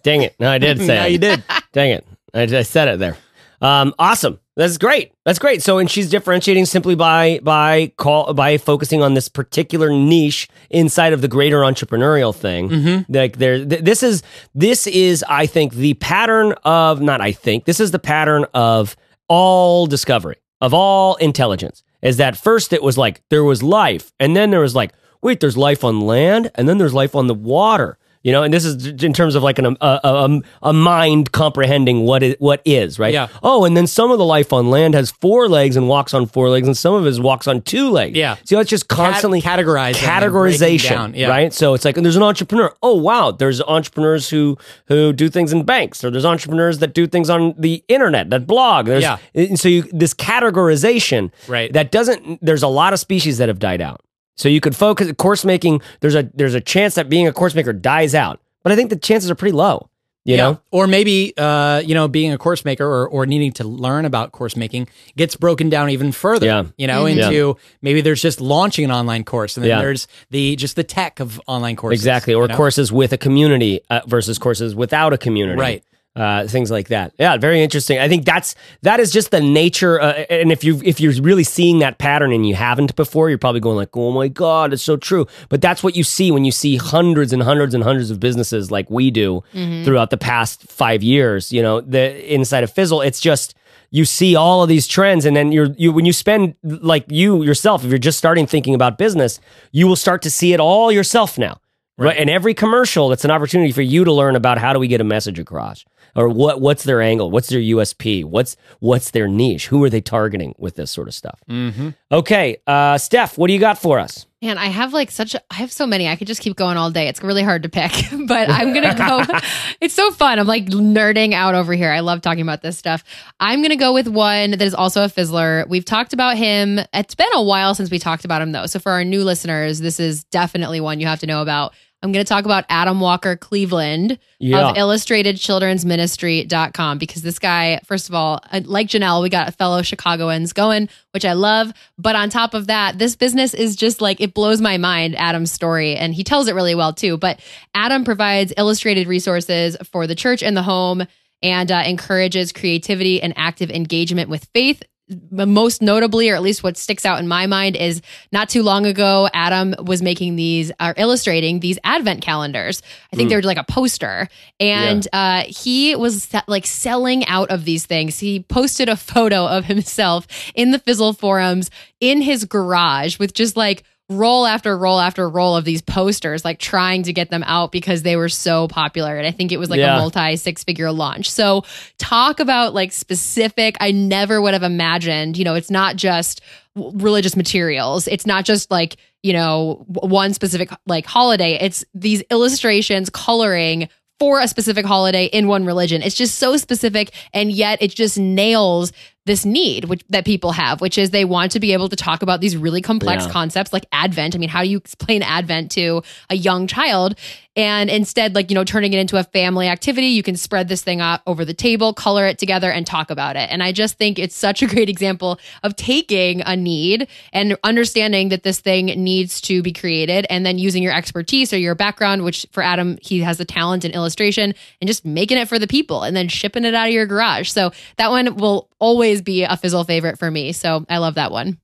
Dang it. No, I did say Yeah, it. you did. Dang it. I, I said it there. Um, awesome. That's great. That's great. So, and she's differentiating simply by by call by focusing on this particular niche inside of the greater entrepreneurial thing. Mm-hmm. Like there, th- this is this is I think the pattern of not I think this is the pattern of all discovery of all intelligence. Is that first it was like there was life, and then there was like wait, there's life on land, and then there's life on the water. You know, and this is in terms of like an, um, a, a, um, a mind comprehending what is, what is, right? Yeah. Oh, and then some of the life on land has four legs and walks on four legs, and some of it walks on two legs. Yeah. So it's just constantly categorizing categorization, yeah. right? So it's like there's an entrepreneur. Oh wow, there's entrepreneurs who who do things in banks, or there's entrepreneurs that do things on the internet, that blog. There's, Yeah. And so you, this categorization, Right. That doesn't. There's a lot of species that have died out. So you could focus course making. There's a there's a chance that being a course maker dies out, but I think the chances are pretty low. You know, or maybe uh, you know, being a course maker or, or needing to learn about course making gets broken down even further. Yeah. You know, Mhm. into maybe there's just launching an online course, and then Yeah. there's the just the tech of online courses. exactly. Or you know? courses with a community uh, versus courses without a community. Right. Uh, things like that. Yeah, very interesting. I think that's that is just the nature. Uh, and if you if you're really seeing that pattern and you haven't before, you're probably going like, "Oh my god, it's so true." But that's what you see when you see hundreds and hundreds and hundreds of businesses like we do throughout the past five years. You know, the inside of Fizzle, it's just you see all of these trends and then you're you when you spend like you yourself if you're just starting thinking about business you will start to see it all yourself now right, and every commercial it's an opportunity for you to learn about how do we get a message across or what what's their angle what's their usp what's what's their niche who are they targeting with this sort of stuff Mm-hmm. okay uh steph what do you got for us Man, I have like such a, I have so many. I could just keep going all day. It's really hard to pick, but I'm going to go. it's so fun. I'm like nerding out over here. I love talking about this stuff. I'm going to go with one that is also a fizzler. We've talked about him. It's been a while since we talked about him though. So for our new listeners, this is definitely one you have to know about. I'm going to talk about Adam Walker Cleveland Yeah. of illustratedchildrensministry.com because this guy, first of all, uh, like Janelle, we got a fellow Chicagoans going, which I love. But on top of that, this business is just like, it blows my mind, Adam's story. And he tells it really well too. But Adam provides illustrated resources for the church and the home and uh, encourages creativity and active engagement with faith. Most notably, or at least what sticks out in my mind, is not too long ago, Adam was making these, or illustrating these advent calendars. I think they were like a poster. And uh, he was like selling out of these things. He posted a photo of himself in the Fizzle forums in his garage with just like roll after roll after roll of these posters, like trying to get them out because they were so popular. And I think it was like Yeah. a multi six figure launch. So talk about like specific, I never would have imagined, you know, it's not just w- religious materials. It's not just like, you know, w- one specific like holiday. It's these illustrations, coloring for a specific holiday in one religion. It's just so specific and yet it just nails this need which that people have which is they want to be able to talk about these really complex Yeah. concepts like advent. I mean how do you explain advent to a young child? And instead like you know turning it into a family activity you can spread this thing out over the table color it together and talk about it. And i just think it's such a great example of taking a need and understanding that this thing needs to be created and then using your expertise or your background which for adam he has the talent in illustration and just making it for the people and then shipping it out of your garage. So that one will always be a fizzle favorite for me so i love that one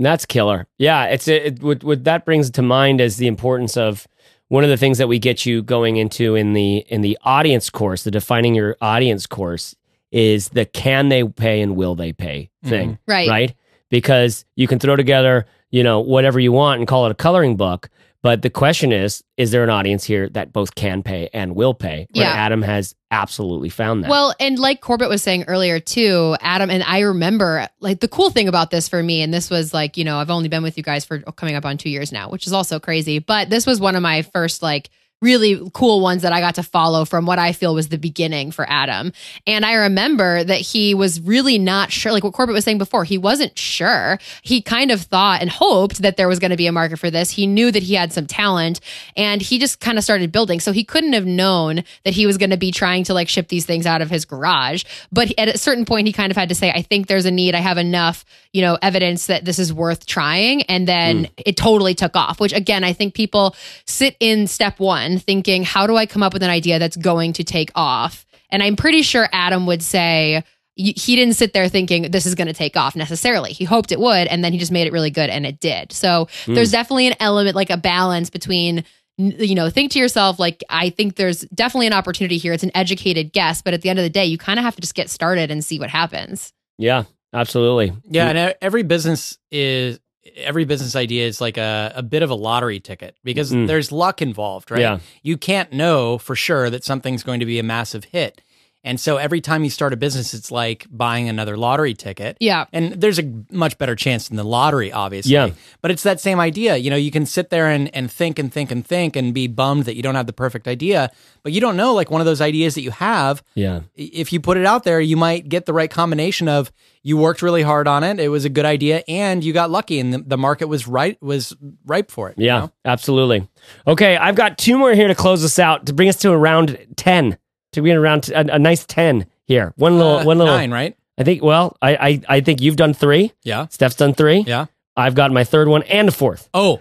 That's killer. Yeah, it's it, it what, what that brings to mind is the importance of one of the things that we get you going into in the in the audience course, the defining your audience course is the can they pay and will they pay mm-hmm. thing, right right? Because you can throw together, you know, whatever you want and call it a coloring book, but the question is is there an audience here that both can pay and will pay? Where Yeah. Adam has absolutely found that. Well, and like Corbett was saying earlier too, Adam, and I remember like the cool thing about this for me, and this was like, you know, I've only been with you guys for coming up on two years now, which is also crazy. But this was one of my first like really cool ones that I got to follow from what I feel was the beginning for Adam. And I remember that he was really not sure, like what Corbett was saying before, he wasn't sure. He kind of thought and hoped that there was going to be a market for this. He knew that he had some talent and he just kind of started building. So he couldn't have known that he was going to be trying to like ship these things out of his garage. But at a certain point, he kind of had to say, I think there's a need. I have enough, you know, evidence that this is worth trying. And then hmm. it totally took off, which again, I think people sit in step one thinking, how do I come up with an idea that's going to take off? And I'm pretty sure Adam would say, he didn't sit there thinking this is going to take off necessarily. He hoped it would, and then he just made it really good, and it did. So hmm. there's definitely an element, like a balance between, you know, think to yourself, like, I think there's definitely an opportunity here. It's an educated guess, but at the end of the day, you kind of have to just get started and see what happens. yeah, absolutely. Yeah, and every business is every business idea is like a, a bit of a lottery ticket because Mm. there's luck involved, right? Yeah. You can't know for sure that something's going to be a massive hit. And so every time you start a business, it's like buying another lottery ticket. Yeah. And there's a much better chance than the lottery, obviously. Yeah. But it's that same idea. You know, you can sit there and, and think and think and think and be bummed that you don't have the perfect idea, but you don't know, like one of those ideas that you have, Yeah. if you put it out there, you might get the right combination of you worked really hard on it, it was a good idea, and you got lucky, and the, the market was right was ripe for it. you Yeah, know? absolutely. Okay, I've got two more here to close us out to bring us to around ten. To be in around a, a nice ten here. One little, Uh, one little. nine, right? I think. Well, I, I, I think you've done three. Yeah, Steph's done three. yeah. I've got my third one and a fourth. Oh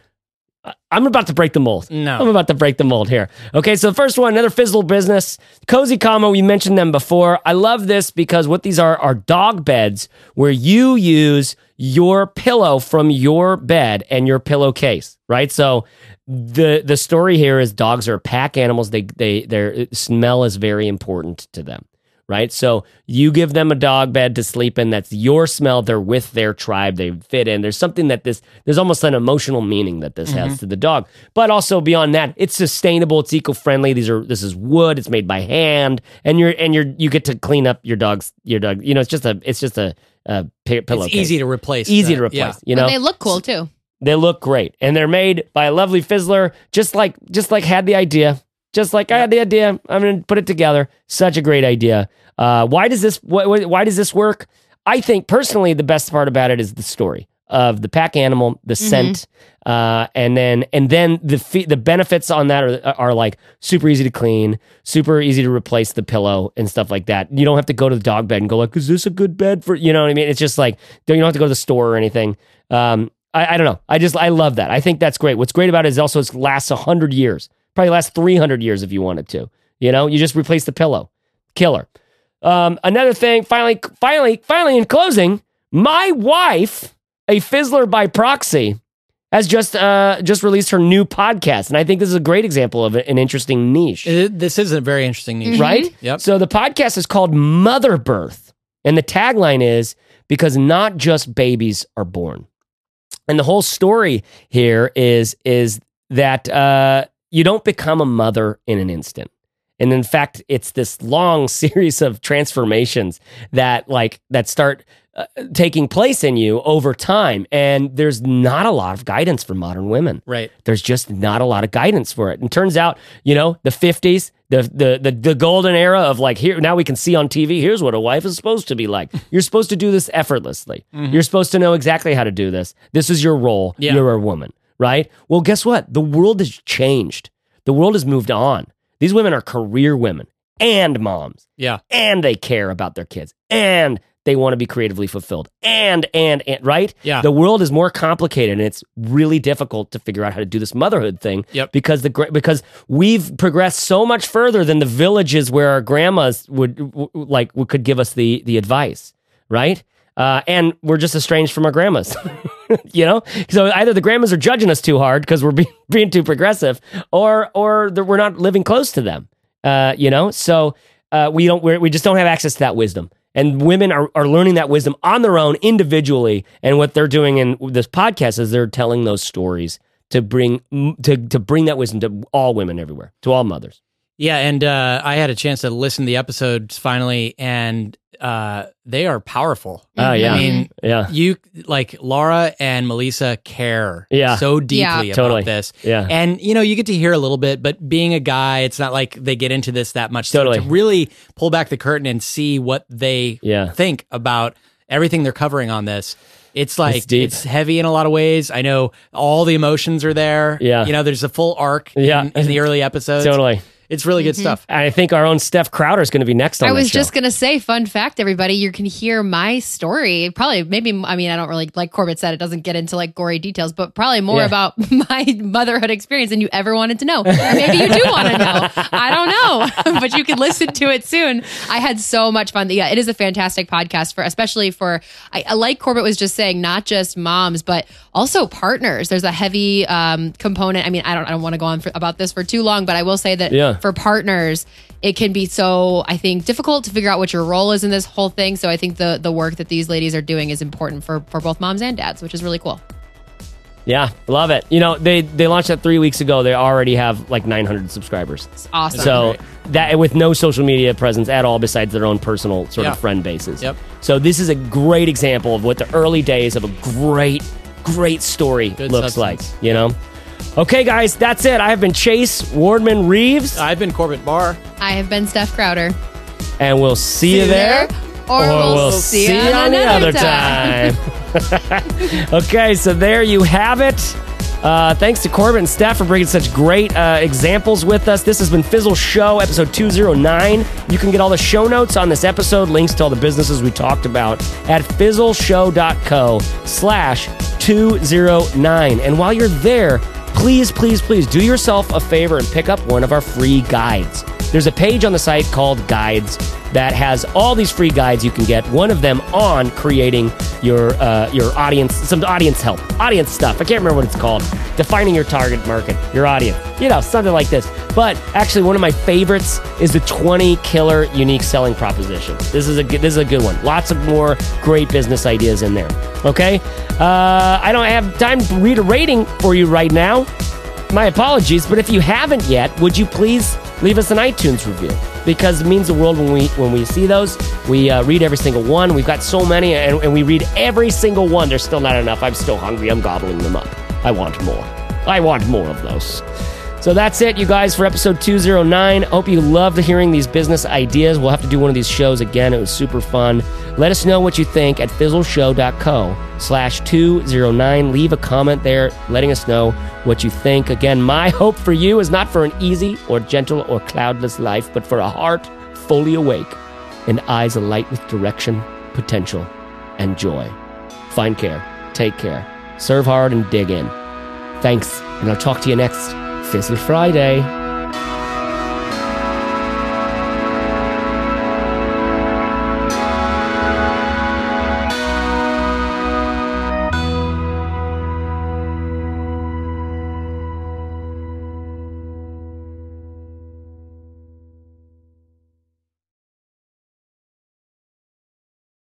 I'm about to break the mold. No. I'm about to break the mold here. Okay, so the first one, another fizzle business. Cozy Comma, we mentioned them before. I love this because what these are are dog beds where you use your pillow from your bed and your pillowcase, right? So the the story here is dogs are pack animals. They they their smell is very important to them. Right. So you give them a dog bed to sleep in. That's your smell. They're with their tribe. They fit in. There's something that this, there's almost an emotional meaning that this has to the dog. But also beyond that, it's sustainable. It's eco friendly. These are, this is wood. It's made by hand. And you're, and you're, you get to clean up your dog's, your dog. You know, it's just a, it's just a, a pi- pillow. it's easy to replace. easy uh, to replace. yeah. You know, and they look cool too. They look great, and they're made by a lovely fizzler. Just like, just like had the idea. Just like I had the idea, I'm gonna put it together. Such a great idea. Uh, why does this? Why, why does this work? I think personally, the best part about it is the story of the pack animal, the scent, uh, and then and then the fe- the benefits on that are, are like super easy to clean, super easy to replace the pillow and stuff like that. You don't have to go to the dog bed and go like, is this a good bed for? You know what I mean? It's just like you don't have to go to the store or anything. Um, I, I don't know. I just I love that. I think that's great. What's great about it is also it lasts hundred years, probably lasts three hundred years if you wanted to. You know, you just replace the pillow, killer. Um, another thing, finally, finally, finally, in closing, my wife, a fizzler by proxy, has just uh just released her new podcast, and I think this is a great example of an interesting niche It- this is a very interesting niche. right? Yep. So the podcast is called Mother Birth, and the tagline is because not just babies are born. And the whole story here is is that uh, you don't become a mother in an instant. And in fact, it's this long series of transformations that like that start uh, taking place in you over time. And there's not a lot of guidance for modern women. Right. There's just not a lot of guidance for it. And turns out, you know, the 50s, the, the the the golden era of like here now we can see on TV here's what a wife is supposed to be like. You're supposed to do this effortlessly. You're supposed to know exactly how to do this. This is your role. Yeah. You're a woman, right? Well, guess what? The world has changed. The world has moved on. These women are career women and moms Yeah. and they care about their kids and they want to be creatively fulfilled. And and and right? Yeah. the world is more complicated and it's really difficult to figure out how to do this motherhood thing Yep. because the because we've progressed so much further than the villages where our grandmas would w- w- like would, could give us the the advice right? Uh, and we're just estranged from our grandmas you know? So either the grandmas are judging us too hard because we're being, being too progressive or or we're not living close to them uh, you know? So uh, we don't we're, we just don't have access to that wisdom and women are, are learning that wisdom on their own individually. And what they're doing in this podcast is they're telling those stories to bring to, to bring that wisdom to all women everywhere to all mothers Yeah, and uh, I had a chance to listen to the episodes finally, and uh, they are powerful. oh yeah I mean, yeah you like Laura and Melissa care Yeah. so deeply Yeah. about Totally. this. Yeah. And you know, you get to hear a little bit, but being a guy, it's not like they get into this that much. So Totally. to really pull back the curtain and see what they Yeah. think about everything they're covering on this. It's like It's it's heavy in a lot of ways. I know all the emotions are there. Yeah. You know, there's a full arc Yeah. in, in the early episodes. totally It's really good stuff. and i think our own steph crowder is going to be next on I was just gonna say, fun fact, everybody, you can hear my story. Probably, maybe. I mean, I don't really like Corbett said it doesn't get into like gory details, but probably more Yeah. about my motherhood experience than you ever wanted to know. Maybe you do want to know. I don't know, but you can listen to it soon. I had so much fun. Yeah, it is a fantastic podcast for, especially for. I, I like Corbett was just saying, not just moms, but also partners. There's a heavy um, component. I mean, I don't. I don't want to go on for, about this for too long, but I will say that Yeah. For partners it can be so i think difficult to figure out what your role is in this whole thing so i think the the work that these ladies are doing is important for for both moms and dads which is really cool yeah love it you know they they launched that three weeks ago they already have like 900 subscribers it's awesome So that with no social media presence at all besides their own personal sort Yeah. of friend bases. Yep. So this is a great example of what the early days of a great, great story Good looks substance. like. You know. Okay, guys, that's it. I have been Chase Wardman Reeves, I've been Corbett Barr. i have been steph crowder and we'll see, you there, or, we'll, see, you on the another other time. okay, so there you have it. Uh, thanks to Corbin and Steph for bringing such great uh, examples with us. This has been Fizzle Show, episode 209. You can get all the show notes on this episode, links to all the businesses we talked about at fizzleshow.co slash 209. And while you're there, please, please, please do yourself a favor and pick up one of our free guides. There's a page on the site called Guides that has all these free guides you can get. One of them on creating your uh, your audience, some audience help, audience stuff. I can't remember what it's called. Defining your target market, your audience, you know, something like this. But actually, one of my favorites is the 20 killer unique selling proposition. This is a good, this is a good one. Lots of more great business ideas in there. Okay, uh, I don't have time to read a rating for you right now my apologies, but if you haven't yet, would you please leave us an iTunes review? Because it means the world when we when we see those. We uh, read every single one. We've got so many, and, and we read every single one. There's still not enough. I'm still hungry. I'm gobbling them up. I want more. I want more of those. So that's it, you guys, for episode 209. Hope you loved hearing these business ideas. We'll have to do one of these shows again. It was super fun. Let us know what you think at fizzleshow.co slash 209. Leave a comment there letting us know what you think. Again, my hope for you is not for an easy or gentle or cloudless life, but for a heart fully awake and eyes alight with direction, potential, and joy. Find care, take care, serve hard, and dig in. Thanks, and I'll talk to you next Fizzle Friday.